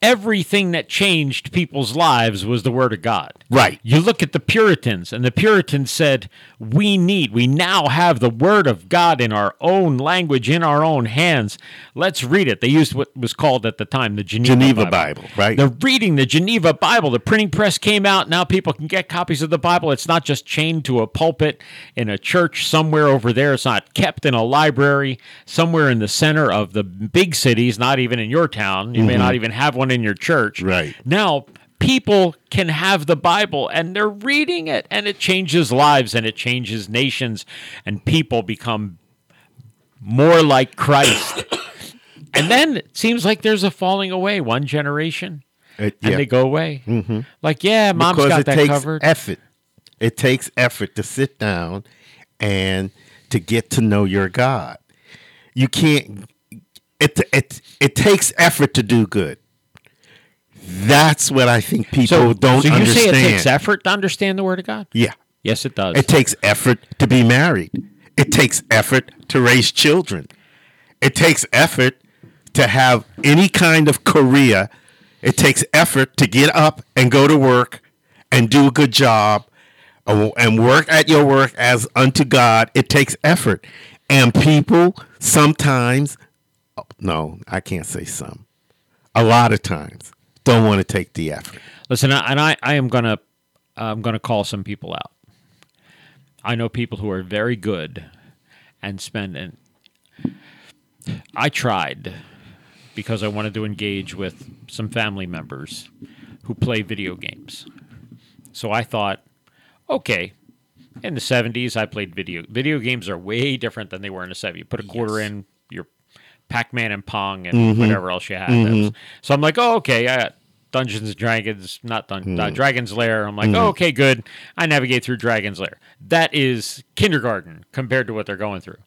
everything that changed people's lives was the Word of God. Right. You look at the Puritans, and the Puritans said, We need, we now have the Word of God in our own language, in our own hands. Let's read it. They used what was called at the time the Geneva, Geneva Bible, right. They're reading the Geneva Bible. The printing press came out. Now people can get copies of the Bible. It's not just chained to a pulpit in a church somewhere over there. It's not kept in a library somewhere in the center of the big cities, not even in your town. You may not mm-hmm. even have one in your church. Mm-hmm. Right. Now, people can have the Bible and they're reading it, and it changes lives and it changes nations, and people become more like Christ. [COUGHS] and then it seems like there's a falling away one generation It- and yeah. they go away. Like, yeah, mom's because got it that takes covered. effort. It takes effort to sit down and to get to know your God. You can't. It it it takes effort to do good. That's what I think people so, don't so you understand. say it takes effort to understand the Word of God? Yeah, Yes, it does. it takes effort to be married. It takes effort to raise children. It takes effort to have any kind of career. It takes effort to get up and go to work and do a good job and work at your work as unto God. It takes effort. And people sometimes, oh, no, I can't say some, a lot of times don't want to take the effort. Listen, I- and I, I am gonna, I'm gonna call some people out. I know people who are very good and spend. And I tried because I wanted to engage with some family members who play video games. So I thought, okay, in the '70s I played video. Video games are way different than they were in the '70s. You put a quarter in, your Pac-Man and Pong and mm-hmm. whatever else you had. Was- So I'm like, oh, okay, I got Dungeons and Dragons, not Dun- uh, mm. Dragon's Lair. I'm like, oh, okay, good. I navigate through Dragon's Lair. That is kindergarten compared to what they're going through.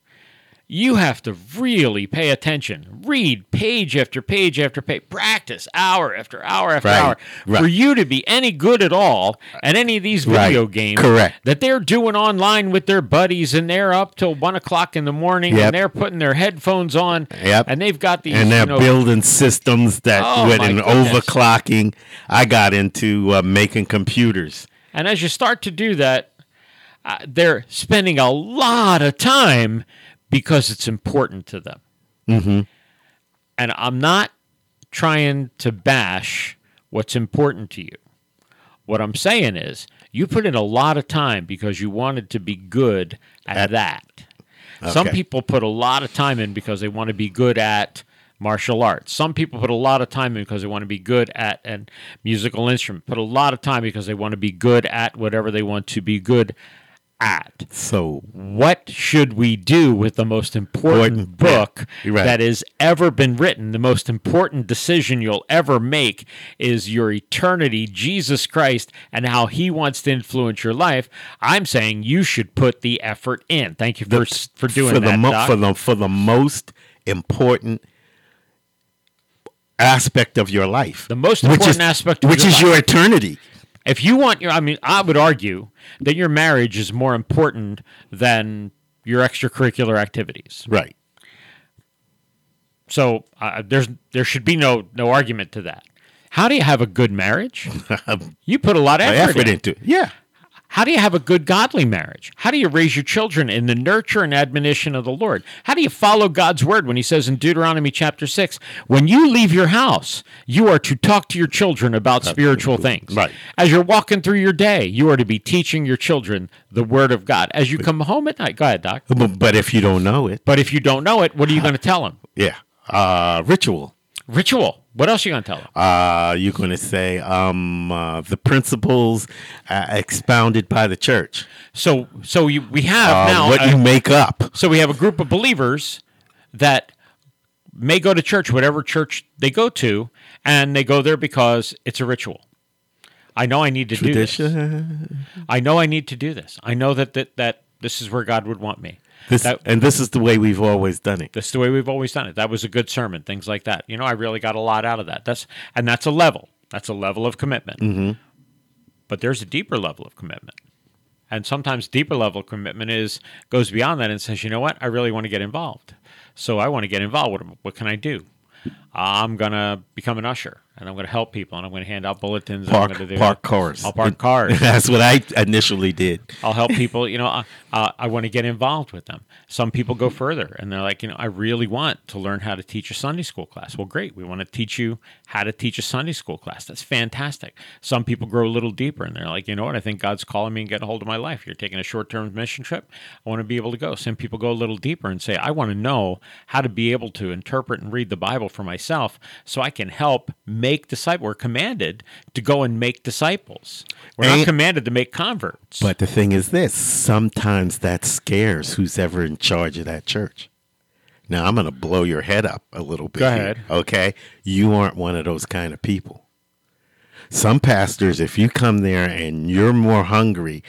You have to really pay attention. Read page after page after page. Practice hour after hour after Right, hour right. for you to be any good at all at any of these Right, video games correct. that they're doing online with their buddies and they're up till one o'clock in the morning Yep. and they're putting their headphones on Yep. and they've got these and they're you know, building systems that Oh, with an goodness. overclocking. I got into uh, making computers. And as you start to do that, uh, they're spending a lot of time because it's important to them. Mm-hmm. And I'm not trying to bash what's important to you. What I'm saying is, you put in a lot of time because you wanted to be good at, At- that. Some people put a lot of time in because they want to be good at martial arts. Some people put a lot of time in because they want to be good at a musical instrument. Put a lot of time because they want to be good at whatever they want to be good at. So What should we do with the most important book right. that has ever been written? The most important decision you'll ever make is your eternity, Jesus Christ, and how he wants to influence your life. I'm saying you should put the effort in. Thank you for, for doing for that. the mo- for the for the most important aspect of your life. The most which important is, aspect of which is life. your eternity. If you want your, I mean, I would argue that your marriage is more important than your extracurricular activities. Right. So uh, there's there should be no no argument to that. How do you have a good marriage? [LAUGHS] You put a lot of effort, Effort in. into it. Yeah. How do you have a good godly marriage? How do you raise your children in the nurture and admonition of the Lord? How do you follow God's word when he says in Deuteronomy chapter 6, when you leave your house, you are to talk to your children about spiritual things. right. As you're walking through your day, you are to be teaching your children the word of God. As you come home at night, go ahead, Doc. But, but if you don't know it, But if you don't know it, what are you going to tell them? yeah. Uh, ritual. Ritual. What else are you going to tell them? Uh, you're going to say um, uh, the principles uh, expounded by the church. So, so you, we have Uh, now what a- you make up. So we have a group of believers that may go to church, whatever church they go to, and they go there because it's a ritual. I know I need to do this. I know I need to do this. I know that that, that this is where God would want me. This, That- and this is the way we've always done it. That's the way we've always done it. That was a good sermon, things like that. You know, I really got a lot out of that. That's and that's a level. That's a level of commitment. Mm-hmm. But there's a deeper level of commitment. And sometimes deeper level of commitment is goes beyond that and says, you know what, I really want to get involved. So I want to get involved. What, what can I do? I'm gonna become an usher and I'm gonna help people and I'm gonna hand out bulletins. and Park I'm gonna do park cars. I'll park [LAUGHS] cars. That's what I initially did. I'll help people. You know, uh, uh, I want to get involved with them. Some people go further and they're like, you know, I really want to learn how to teach a Sunday school class. Well, great. We want to teach you how to teach a Sunday school class. That's fantastic. Some people grow a little deeper and they're like, you know what? I think God's calling me and get a hold of my life. You're taking a short term mission trip. I want to be able to go. Some people go a little deeper and say, I want to know how to be able to interpret and read the Bible for myself so I can help make disciples. We're commanded to go and make disciples. We're not commanded to make converts. But the thing is this, sometimes that scares who's ever in charge of that church. Now I'm going to blow your head up a little bit. Go here, ahead. okay? You aren't one of those kind of people. Some pastors, if you come there and you're more hungry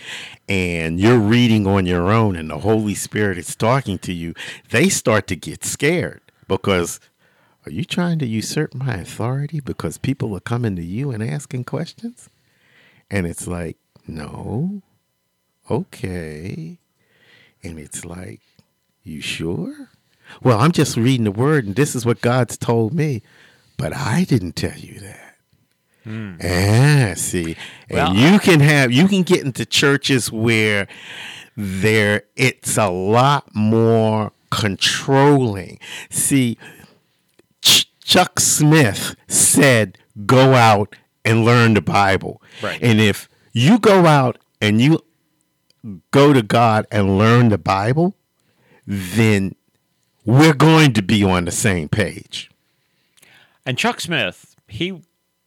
and you're reading on your own and the Holy Spirit is talking to you, they start to get scared because are you trying to usurp my authority because people are coming to you and asking questions? And it's like, no, okay. And it's like, you sure? Well, I'm just reading the word and this is what God's told me, but I didn't tell you that. Ah, see, and Well, you can have you can get into churches where there it's a lot more controlling. See, Chuck Smith said, "Go out and learn the Bible." Right. And if you go out and you go to God and learn the Bible, then we're going to be on the same page. And Chuck Smith, he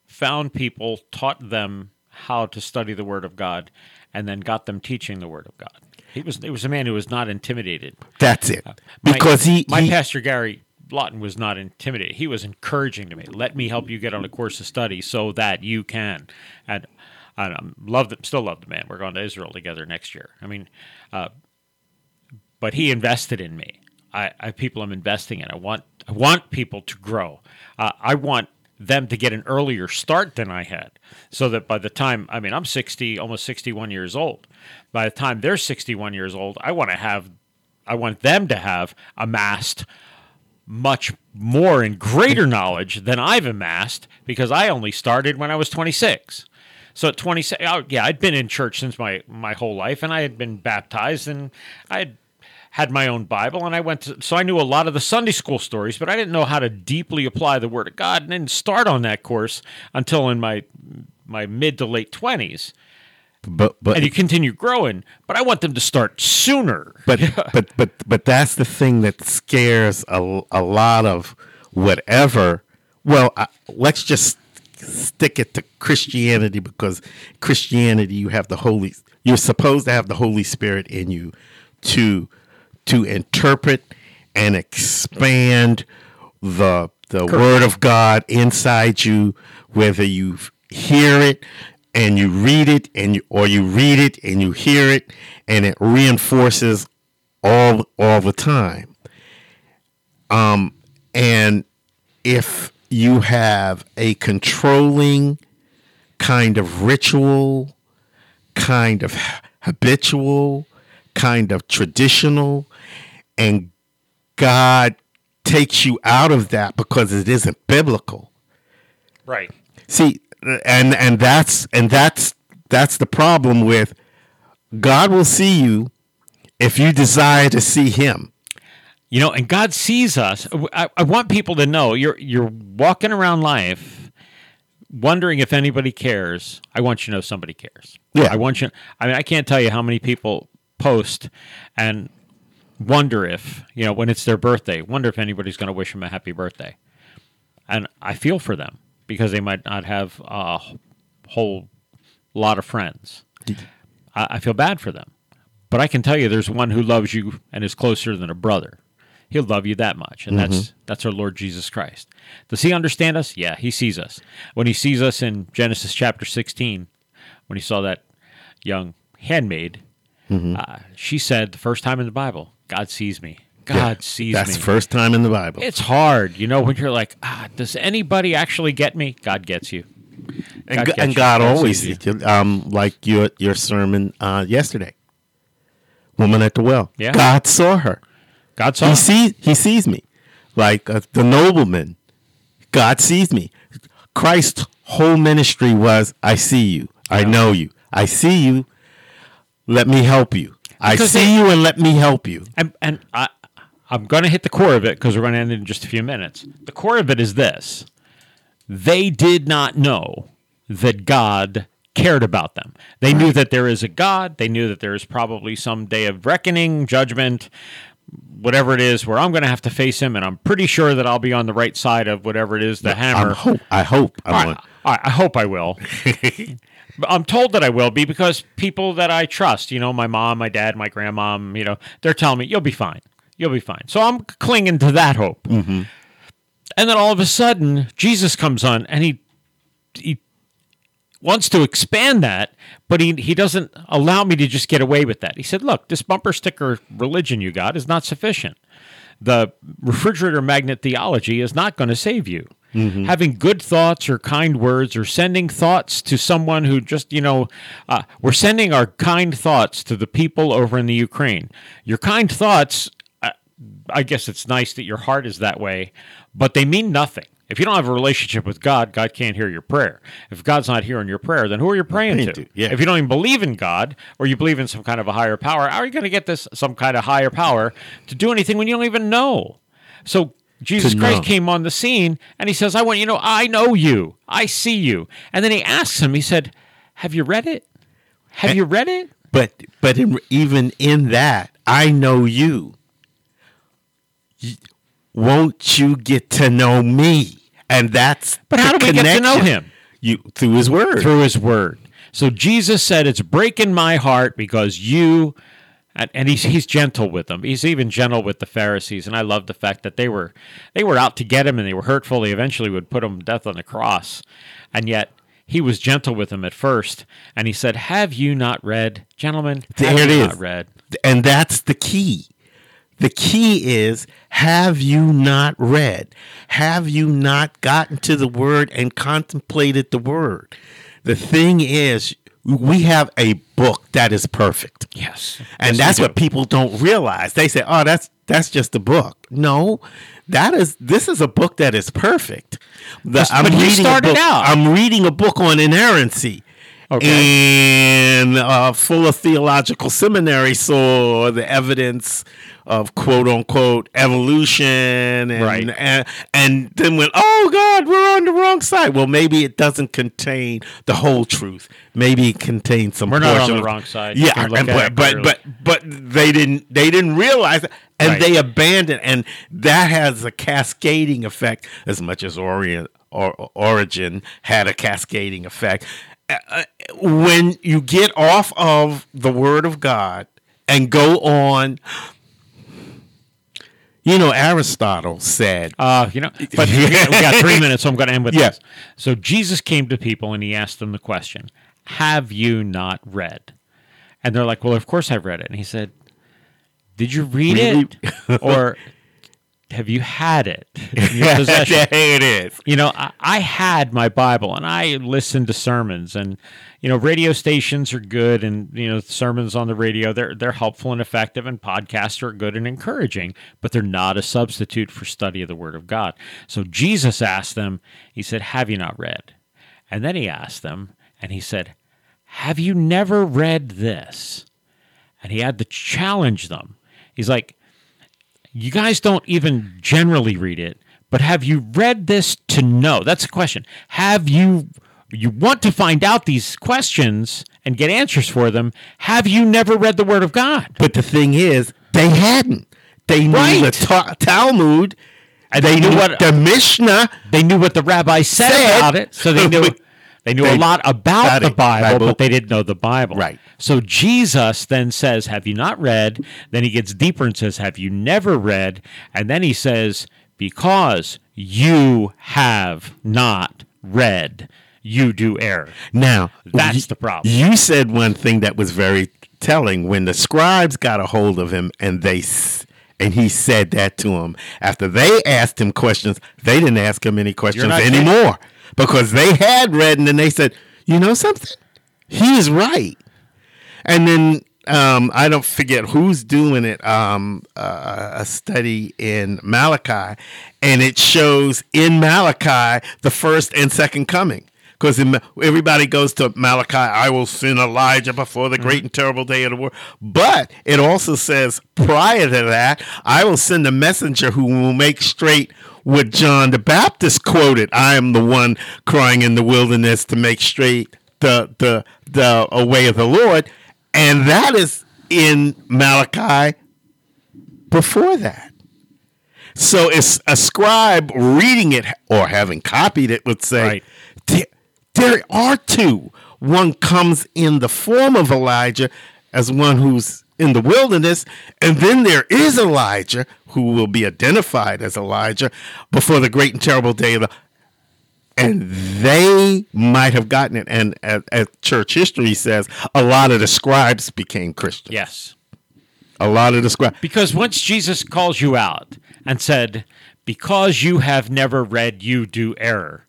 found people, taught them how to study the Word of God, and then got them teaching the Word of God. He was it was a man who was not intimidated. That's it. Uh, my- Because he, my he pastor Gary Lawton was not intimidated. He was encouraging to me. Let me help you get on a course of study so that you can. And I um, love them, still love the man. We're going to Israel together next year. I mean, uh, but he invested in me. I, I have people I'm investing in. I want I want people to grow. Uh, I want them to get an earlier start than I had, so that by the time I mean I'm 60, almost 61 years old. By the time they're 61 years old, I want to have, I want them to have amassed much more and greater knowledge than I've amassed because I only started when I was 26. So at 26, oh, yeah, I'd been in church since my my whole life, and I had been baptized, and I had had my own Bible, and I went to, so I knew a lot of the Sunday school stories, but I didn't know how to deeply apply the Word of God, and didn't start on that course until in my my mid to late 20s. But but And you continue growing, but I want them to start sooner. but [LAUGHS] but but but that's the thing that scares a, a lot of whatever well I, let's just stick it to christianity because christianity you have the holy you're supposed to have the holy spirit in you to to interpret and expand the the word of god inside you whether you hear it and you read it and you, or you read it and you hear it and it reinforces all all the time um and if you have a controlling kind of ritual kind of habitual kind of traditional and god takes you out of that because it isn't biblical right. See and and that's and that's that's the problem with god will see you if you desire to see him You know, and God sees us. I, I want people to know you're you're walking around life wondering if anybody cares. I want you to know somebody cares. Yeah. I want you I mean I can't tell you how many people post and wonder if, you know, when it's their birthday, wonder if anybody's going to wish them a happy birthday. And I feel for them because they might not have a whole lot of friends. I, I feel bad for them. But I can tell you there's one who loves you and is closer than a brother. He'll love you that much. And that's that's our Lord Jesus Christ. Does he understand us? Yeah, he sees us. When he sees us in Genesis chapter 16, when he saw that young handmaid, uh, she said the first time in the Bible, God sees me. God sees that's me. the first time in the bible It's hard, you know, when you're like, ah, does anybody actually get me? God gets you. and, God Go- gets and you. God God always sees um like your your sermon uh yesterday woman at the well Yeah. God saw her God saw. he sees he sees me like uh, the nobleman God sees me. Christ's whole ministry was I see you. I know you. I see you. Let me help you. I see they- you and let me help you. And, and I, I'm going to hit the core of it because we're going to end in just a few minutes. The core of it is this they did not know that God cared about them. They knew that there is a God. They knew that there is probably some day of reckoning, judgment, whatever it is, where I'm going to have to face him. And I'm pretty sure that I'll be on the right side of whatever it is, the hammer. I'm hope. I hope. I'm right, right, I hope I will. [LAUGHS] I'm told that I will be because people that I trust, you know, my mom, my dad, my grandmom, you know, they're telling me you'll be fine. You'll be fine. So I'm clinging to that hope. And then all of a sudden, Jesus comes on and he he wants to expand that, but he he doesn't allow me to just get away with that. He said, "Look, this bumper sticker religion you got is not sufficient. The refrigerator magnet theology is not going to save you." Having good thoughts or kind words or sending thoughts to someone who just, you know, uh, we're sending our kind thoughts to the people over in the Ukraine. Your kind thoughts, I guess it's nice that your heart is that way, but they mean nothing. If you don't have a relationship with God, God can't hear your prayer. If God's not hearing your prayer, then who are you praying to? yeah. If you don't even believe in God or you believe in some kind of a higher power, how are you going to get this some kind of higher power to do anything when you don't even know? So Jesus Christ came on the scene and he says, I want you to know, I know you. I see you. And then he asks him, he said, Have you read it? Have eh, you read it? But but in, even in that, I know you. Won't you get to know me? And that's But how do we get to know him? You through His Word. through his word. So Jesus said, It's breaking my heart because you, and, he's, he's gentle with them. He's even gentle with the Pharisees. And I love the fact that they were, they were out to get him and they were hurtful. They eventually would put him to death on the cross. And yet he was gentle with them at first. And he said, Have you not read, gentlemen? Have There it you is. Not read? And that's the key. The key is have you not read? Have you not gotten to the word and contemplated the word? The thing is, we have a book that is perfect. Yes. And Yes, that's what people don't realize. They say, "Oh, that's that's just a book." No, that is this is a book that is perfect. The- But- but he a book, out. I'm reading a book on inerrancy. And uh, Fuller theological seminary saw the evidence of quote unquote evolution, and, Right. and and then went, oh God, we're on the wrong side. Well, maybe it doesn't contain the whole truth. Maybe it contains some. We're not on the of- wrong side. You Yeah, and but but, but but they didn't they didn't realize it, and Right. they abandoned, and that has a cascading effect as much as Orient or Origin had a cascading effect. Uh, uh, when you get off of the Word of God and go on. You know, Aristotle said, Uh, you know, but we got, we got three [LAUGHS] minutes, so I'm going to end with Yeah. this. So Jesus came to people and he asked them the question, "Have you not read?" And they're like, "Well, of course I've read it." And he said, "Did you read Read it, or [LAUGHS] have you had it [LAUGHS] in your possession?" it is. you know, I, I had my Bible and I listened to sermons and, you know, radio stations are good and, you know, sermons on the radio, they're, they're helpful and effective and podcasts are good and encouraging, but they're not a substitute for study of the Word of God. So Jesus asked them, he said, have you not read? And then he asked them and he said, have you never read this? And he had to challenge them. He's like, you guys don't even generally read it, but have you read this to know? That's the question. Have you you want to find out these questions and get answers for them? Have you never read the Word of God? But the thing is, they hadn't. They knew Right. the ta- Talmud. And they they knew knew what- the Mishnah. They knew what the rabbi said, Said. about it, so they knew [LAUGHS] they knew a lot about the Bible, Bible. but they didn't know the Bible. Right. So Jesus then says, "Have you not read?" Then he gets deeper and says, "Have you never read?" And then he says, "Because you have not read, you do err." Now, That's you- the problem. You said one thing that was very telling when the scribes got a hold of him and they s- and he said that to him after they asked him questions. They didn't ask him any questions anymore kidding. Because they had read and then they said, "You know something? He's right." And then um, I don't forget who's doing it. Um, uh, a study in Malachi, and it shows in Malachi the first and second coming. Because everybody goes to Malachi, I will send Elijah before the great and terrible day of the war. But it also says prior to that, I will send a messenger who will make straight what John the Baptist quoted. I am the one crying in the wilderness to make straight the the the a way of the Lord, and that is in Malachi before that. So it's a scribe reading it or having copied it would say, Right. there, there are two. One comes in the form of Elijah as one who's in the wilderness, and then there is Elijah who will be identified as Elijah before the great and terrible day of the and they might have gotten it. And as, as church history says, a lot of the scribes became Christians. Yes. A lot of the scribes. Because once Jesus calls you out and said, Because you have never read, you do error,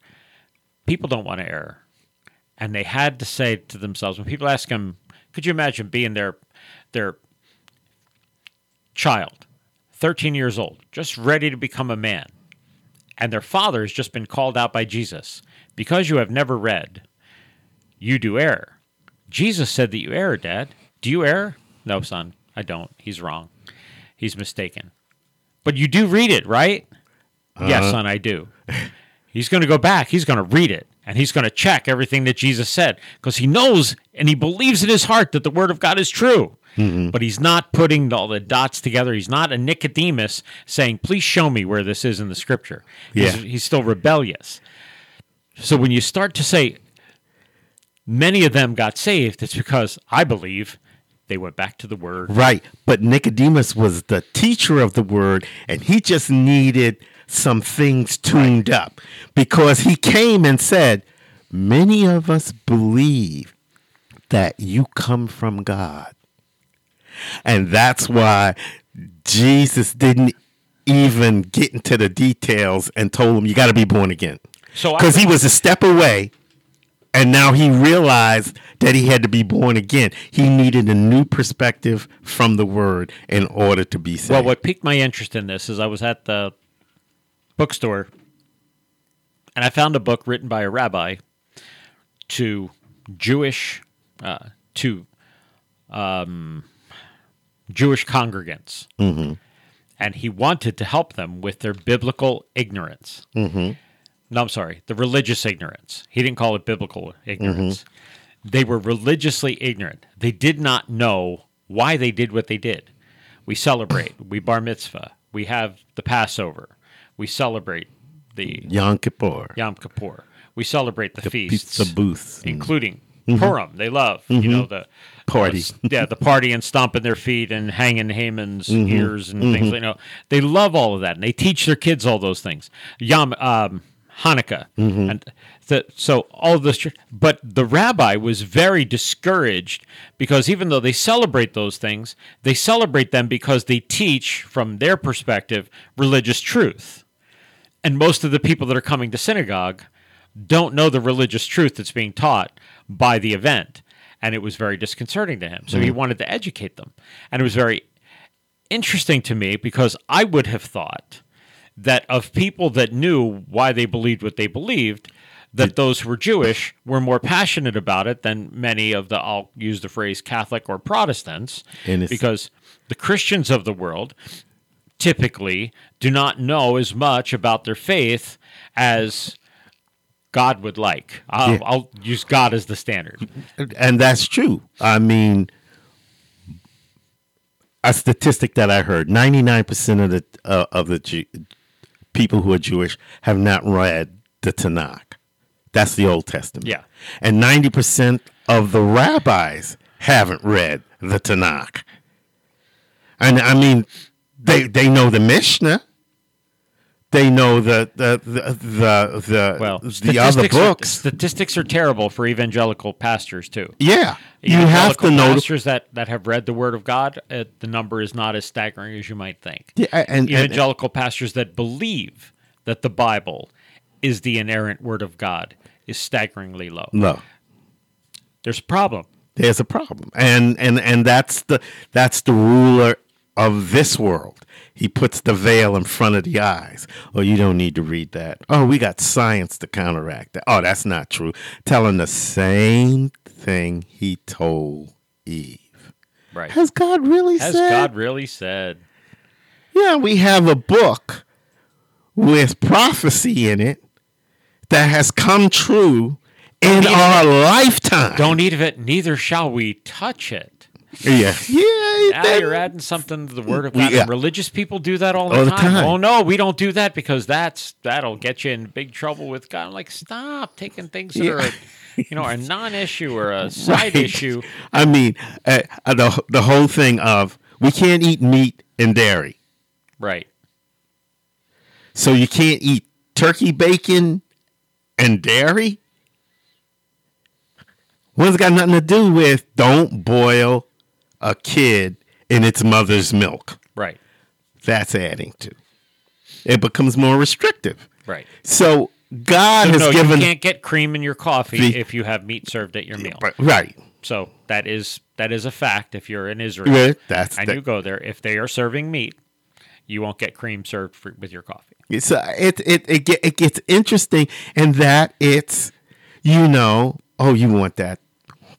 people don't want to err. And they had to say to themselves, when people ask them, Could you imagine being their, their child, 13 years old, just ready to become a man, and their father has just been called out by Jesus? Because you have never read, you do err. Jesus said that you err, Dad. Do you err? No, son, I don't. He's wrong. He's mistaken. But you do read it, right? Yes, uh-huh. son, I do. He's going to go back. He's going to read it and he's going to check everything that Jesus said because he knows and he believes in his heart that the word of God is true. But he's not putting all the dots together. He's not a Nicodemus saying, Please show me where this is in the scripture. He's, Yeah. he's still rebellious. So when you start to say, Many of them got saved, it's because I believe they went back to the word. Right. But Nicodemus was the teacher of the word, and he just needed some things tuned up because he came and said, Many of us believe that you come from God. And that's why Jesus didn't even get into the details and told him, You got to be born again. So Because he was a step away and now he realized that he had to be born again. He needed a new perspective from the word in order to be saved. Well, what piqued my interest in this is I was at the bookstore and I found a book written by a rabbi to Jewish uh, to um, Jewish congregants, and he wanted to help them with their biblical ignorance. Mm-hmm. No, I'm sorry, the religious ignorance. He didn't call it biblical ignorance. They were religiously ignorant. They did not know why they did what they did. We celebrate. we bar mitzvah. We have the Passover. We celebrate the Yom Kippur, Yom Kippur. We celebrate the, feasts, pizza booths, and including Purim. They love, you mm-hmm. know, the Party. the- yeah, the party and stomping their feet and hanging Haman's mm-hmm. ears and things. You know, they love all of that, and they teach their kids all those things. Yom um, Hanukkah, and the, so all of this. But the rabbi was very discouraged because even though they celebrate those things, they celebrate them because they teach, from their perspective, religious truth and most of the people that are coming to synagogue don't know the religious truth that's being taught by the event and it was very disconcerting to him. So he mm-hmm. wanted to educate them. And it was very interesting to me because i would have thought that of people that knew why they believed what they believed that those who were jewish were more passionate about it than many of the i'll use the phrase catholic or protestants. And because the christians of the world typically do not know as much about their faith as God would like. I'll, Yeah. I'll use God as the standard. and that's true. I mean, a statistic that I heard: ninety-nine percent of the uh, of the Jew, people who are Jewish have not read the Tanakh. That's the Old Testament. Yeah. and ninety percent of the rabbis haven't read the Tanakh. And I mean, they they know the Mishnah. They know that the the the, the, Well, the other statistics are- books. statistics are terrible for evangelical pastors too. yeah, you have Evangelical to know. pastors that, that have read the Word of God. Uh, the number is not as staggering as you might think. Yeah, and, and Evangelical pastors that believe that the Bible is the inerrant Word of God is staggeringly low. no. There's a problem. there's a problem. And and and that's the that's the ruler of this world. He puts the veil in front of the eyes. Oh, you don't need to read that. Oh, we got science to counteract that. Oh, that's not true. Telling the same thing he told Eve. Right. Has God really Has said? Has God really said? Yeah, we have a book with prophecy in it that has come true in our lifetime. Don't eat of it, neither shall we touch it. Yeah. Yeah. Now that- you're adding something to the word of We- God. yeah. Religious people do that all the, All the time. time. Oh no, we don't do that because that's that'll get you in big trouble with God. I'm like, stop taking things that are, a, you know, a non-issue or a [LAUGHS] side Right. issue. I mean, uh, uh, the the whole thing of we can't eat meat and dairy, Right. so you can't eat turkey bacon and dairy. One's got nothing to do with don't boil a kid in its mother's milk. Right. That's adding to. It becomes more restrictive. Right. So God So has no, given you can't get cream in your coffee The- if you have meat served at your meal. right. So that is that is a fact. If you're in Israel Yeah, that's and that- you go there, if they are serving meat, you won't get cream served for, with your coffee. It's uh, it it it, get, it gets interesting in that it's you know oh you want that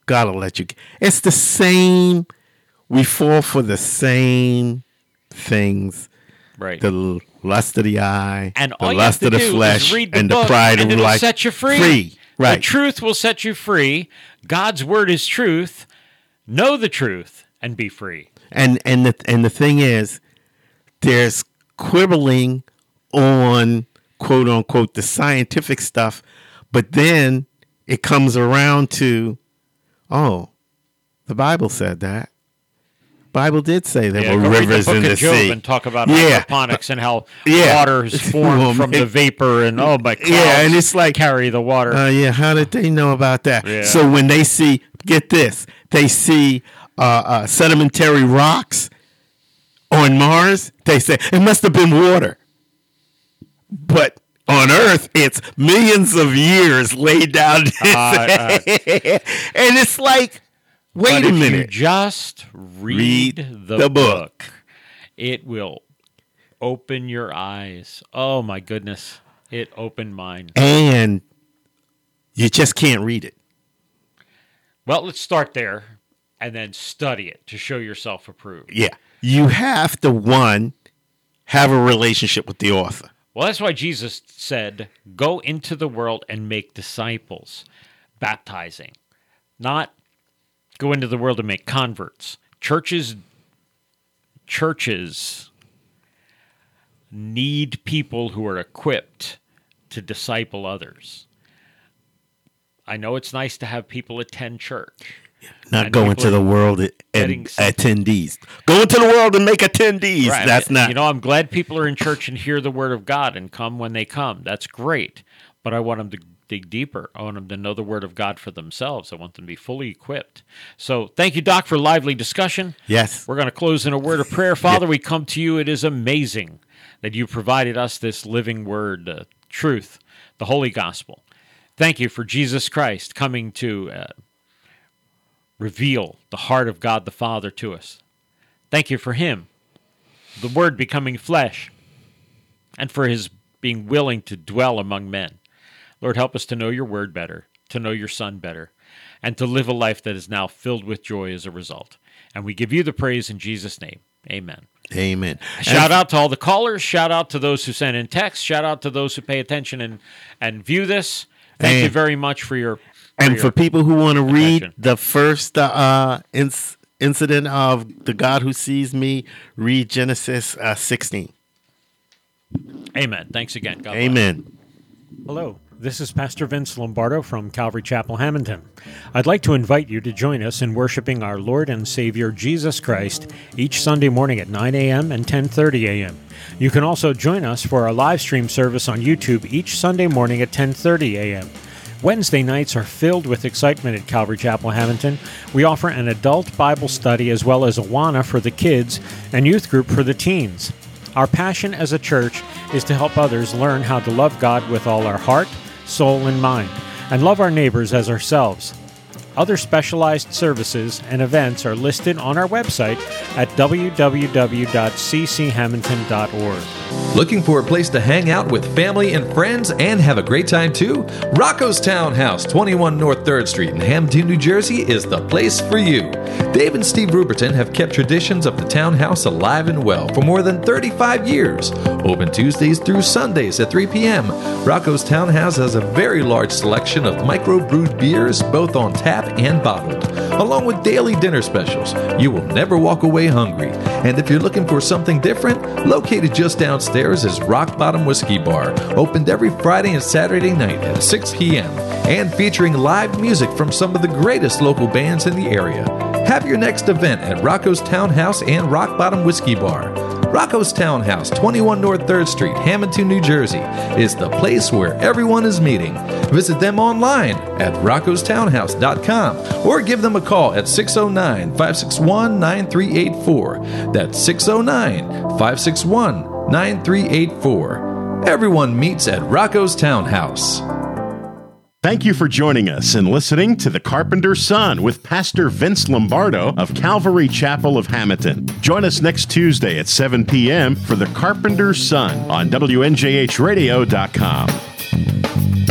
gotta let you it's the same we fall for the same things Right. the lust of the eye and the all you have lust of the flesh the and the pride and of life set you free. free right The truth will set you free. God's word is truth. Know the truth and be free. and and the and the thing is there's quibbling on quote unquote the scientific stuff but then it comes around to oh the bible said that bible did say there Yeah, were rivers the in the of Job sea and talk about Yeah. hydroponics and how Yeah. water is [LAUGHS] formed Well, from the vapor and oh my Yeah, and it's like- carry the water. uh, yeah how did they know about that Yeah. so when they see get this they see uh, uh, sedimentary rocks on mars they say it must have been water but on earth it's millions of years laid down Uh, uh, [LAUGHS] and it's like wait but a minute just read, Read the, the book. book. it will open your eyes. Oh my goodness. It opened mine. and you just can't read it Well, let's start there and then study it to show yourself approved. yeah you have to one have a relationship with the author Well, that's why Jesus said, Go into the world and make disciples, baptizing, not go into the world and make converts. Churches, churches need people who are equipped to disciple others. I know it's nice to have people attend church. not go into the world and attendees go into the world and make attendees Right. that's not You know, I'm glad people are in church and hear the word of God and come when they come. That's great. But I want them to dig deeper. I want them to know the word of God for themselves. I want them to be fully equipped. So thank you, Doc, for lively discussion. yes We're going to close in a word of prayer. Father, we come to you. It is amazing that you provided us this living word, uh, truth, the holy gospel. Thank you for Jesus Christ coming to uh, reveal the heart of God the Father to us. Thank you for him, the word becoming flesh, and for his being willing to dwell among men. Lord, help us to know your word better, to know your son better, and to live a life that is now filled with joy as a result. And we give you the praise in Jesus' name. Amen. amen Shout out to all the callers. Shout out to those who send in text. Shout out to those who pay attention and, and view this. Thank you very much for your. and your- for people who want to read the first uh, inc- incident of the God who sees me, read Genesis uh, 16. Amen. Thanks again. God bless. Amen. Hello, this is Pastor Vince Lombardo from Calvary Chapel, Hamilton. I'd like to invite you to join us in worshiping our Lord and Savior Jesus Christ each Sunday morning at 9 a.m. and 10:30 a.m. You can also join us for our live stream service on YouTube each Sunday morning at 10:30 a.m. Wednesday nights are filled with excitement at Calvary Chapel, Hamilton. We offer an adult Bible study as well as a Awana for the kids and youth group for the teens. Our passion as a church is to help others learn how to love God with all our heart, soul, and mind, and love our neighbors as ourselves. Other specialized services and events are listed on our website at www.cchamilton.org. Looking for a place to hang out with family and friends and have a great time too? Rocco's Townhouse, 21 North 3rd Street in Hamilton, New Jersey is the place for you. Dave and Steve Ruperton have kept traditions of the townhouse alive and well for more than 35 years. Open Tuesdays through Sundays at 3 p.m. Rocco's Townhouse has a very large selection of microbrewed beers, both on tap and bottled, along with daily dinner specials. You will never walk away hungry. And if you're looking for something different, located just downstairs is Rock Bottom Whiskey Bar, opened every Friday and Saturday night at 6 p.m., and featuring live music from some of the greatest local bands in the area. Have your next event at Rocco's Townhouse and Rock Bottom Whiskey Bar. Rocco's Townhouse, 21 North 3rd Street, Hamilton, New Jersey, is the place where everyone is meeting. Visit them online at roccostownhouse.com or give them a call at 609 561 9384. That's 609 561 9384. Everyone meets at Rocco's Townhouse. Thank you for joining us and listening to The Carpenter's Son with Pastor Vince Lombardo of Calvary Chapel of Hamilton. Join us next Tuesday at 7 p.m. for The Carpenter's Son on WNJHradio.com.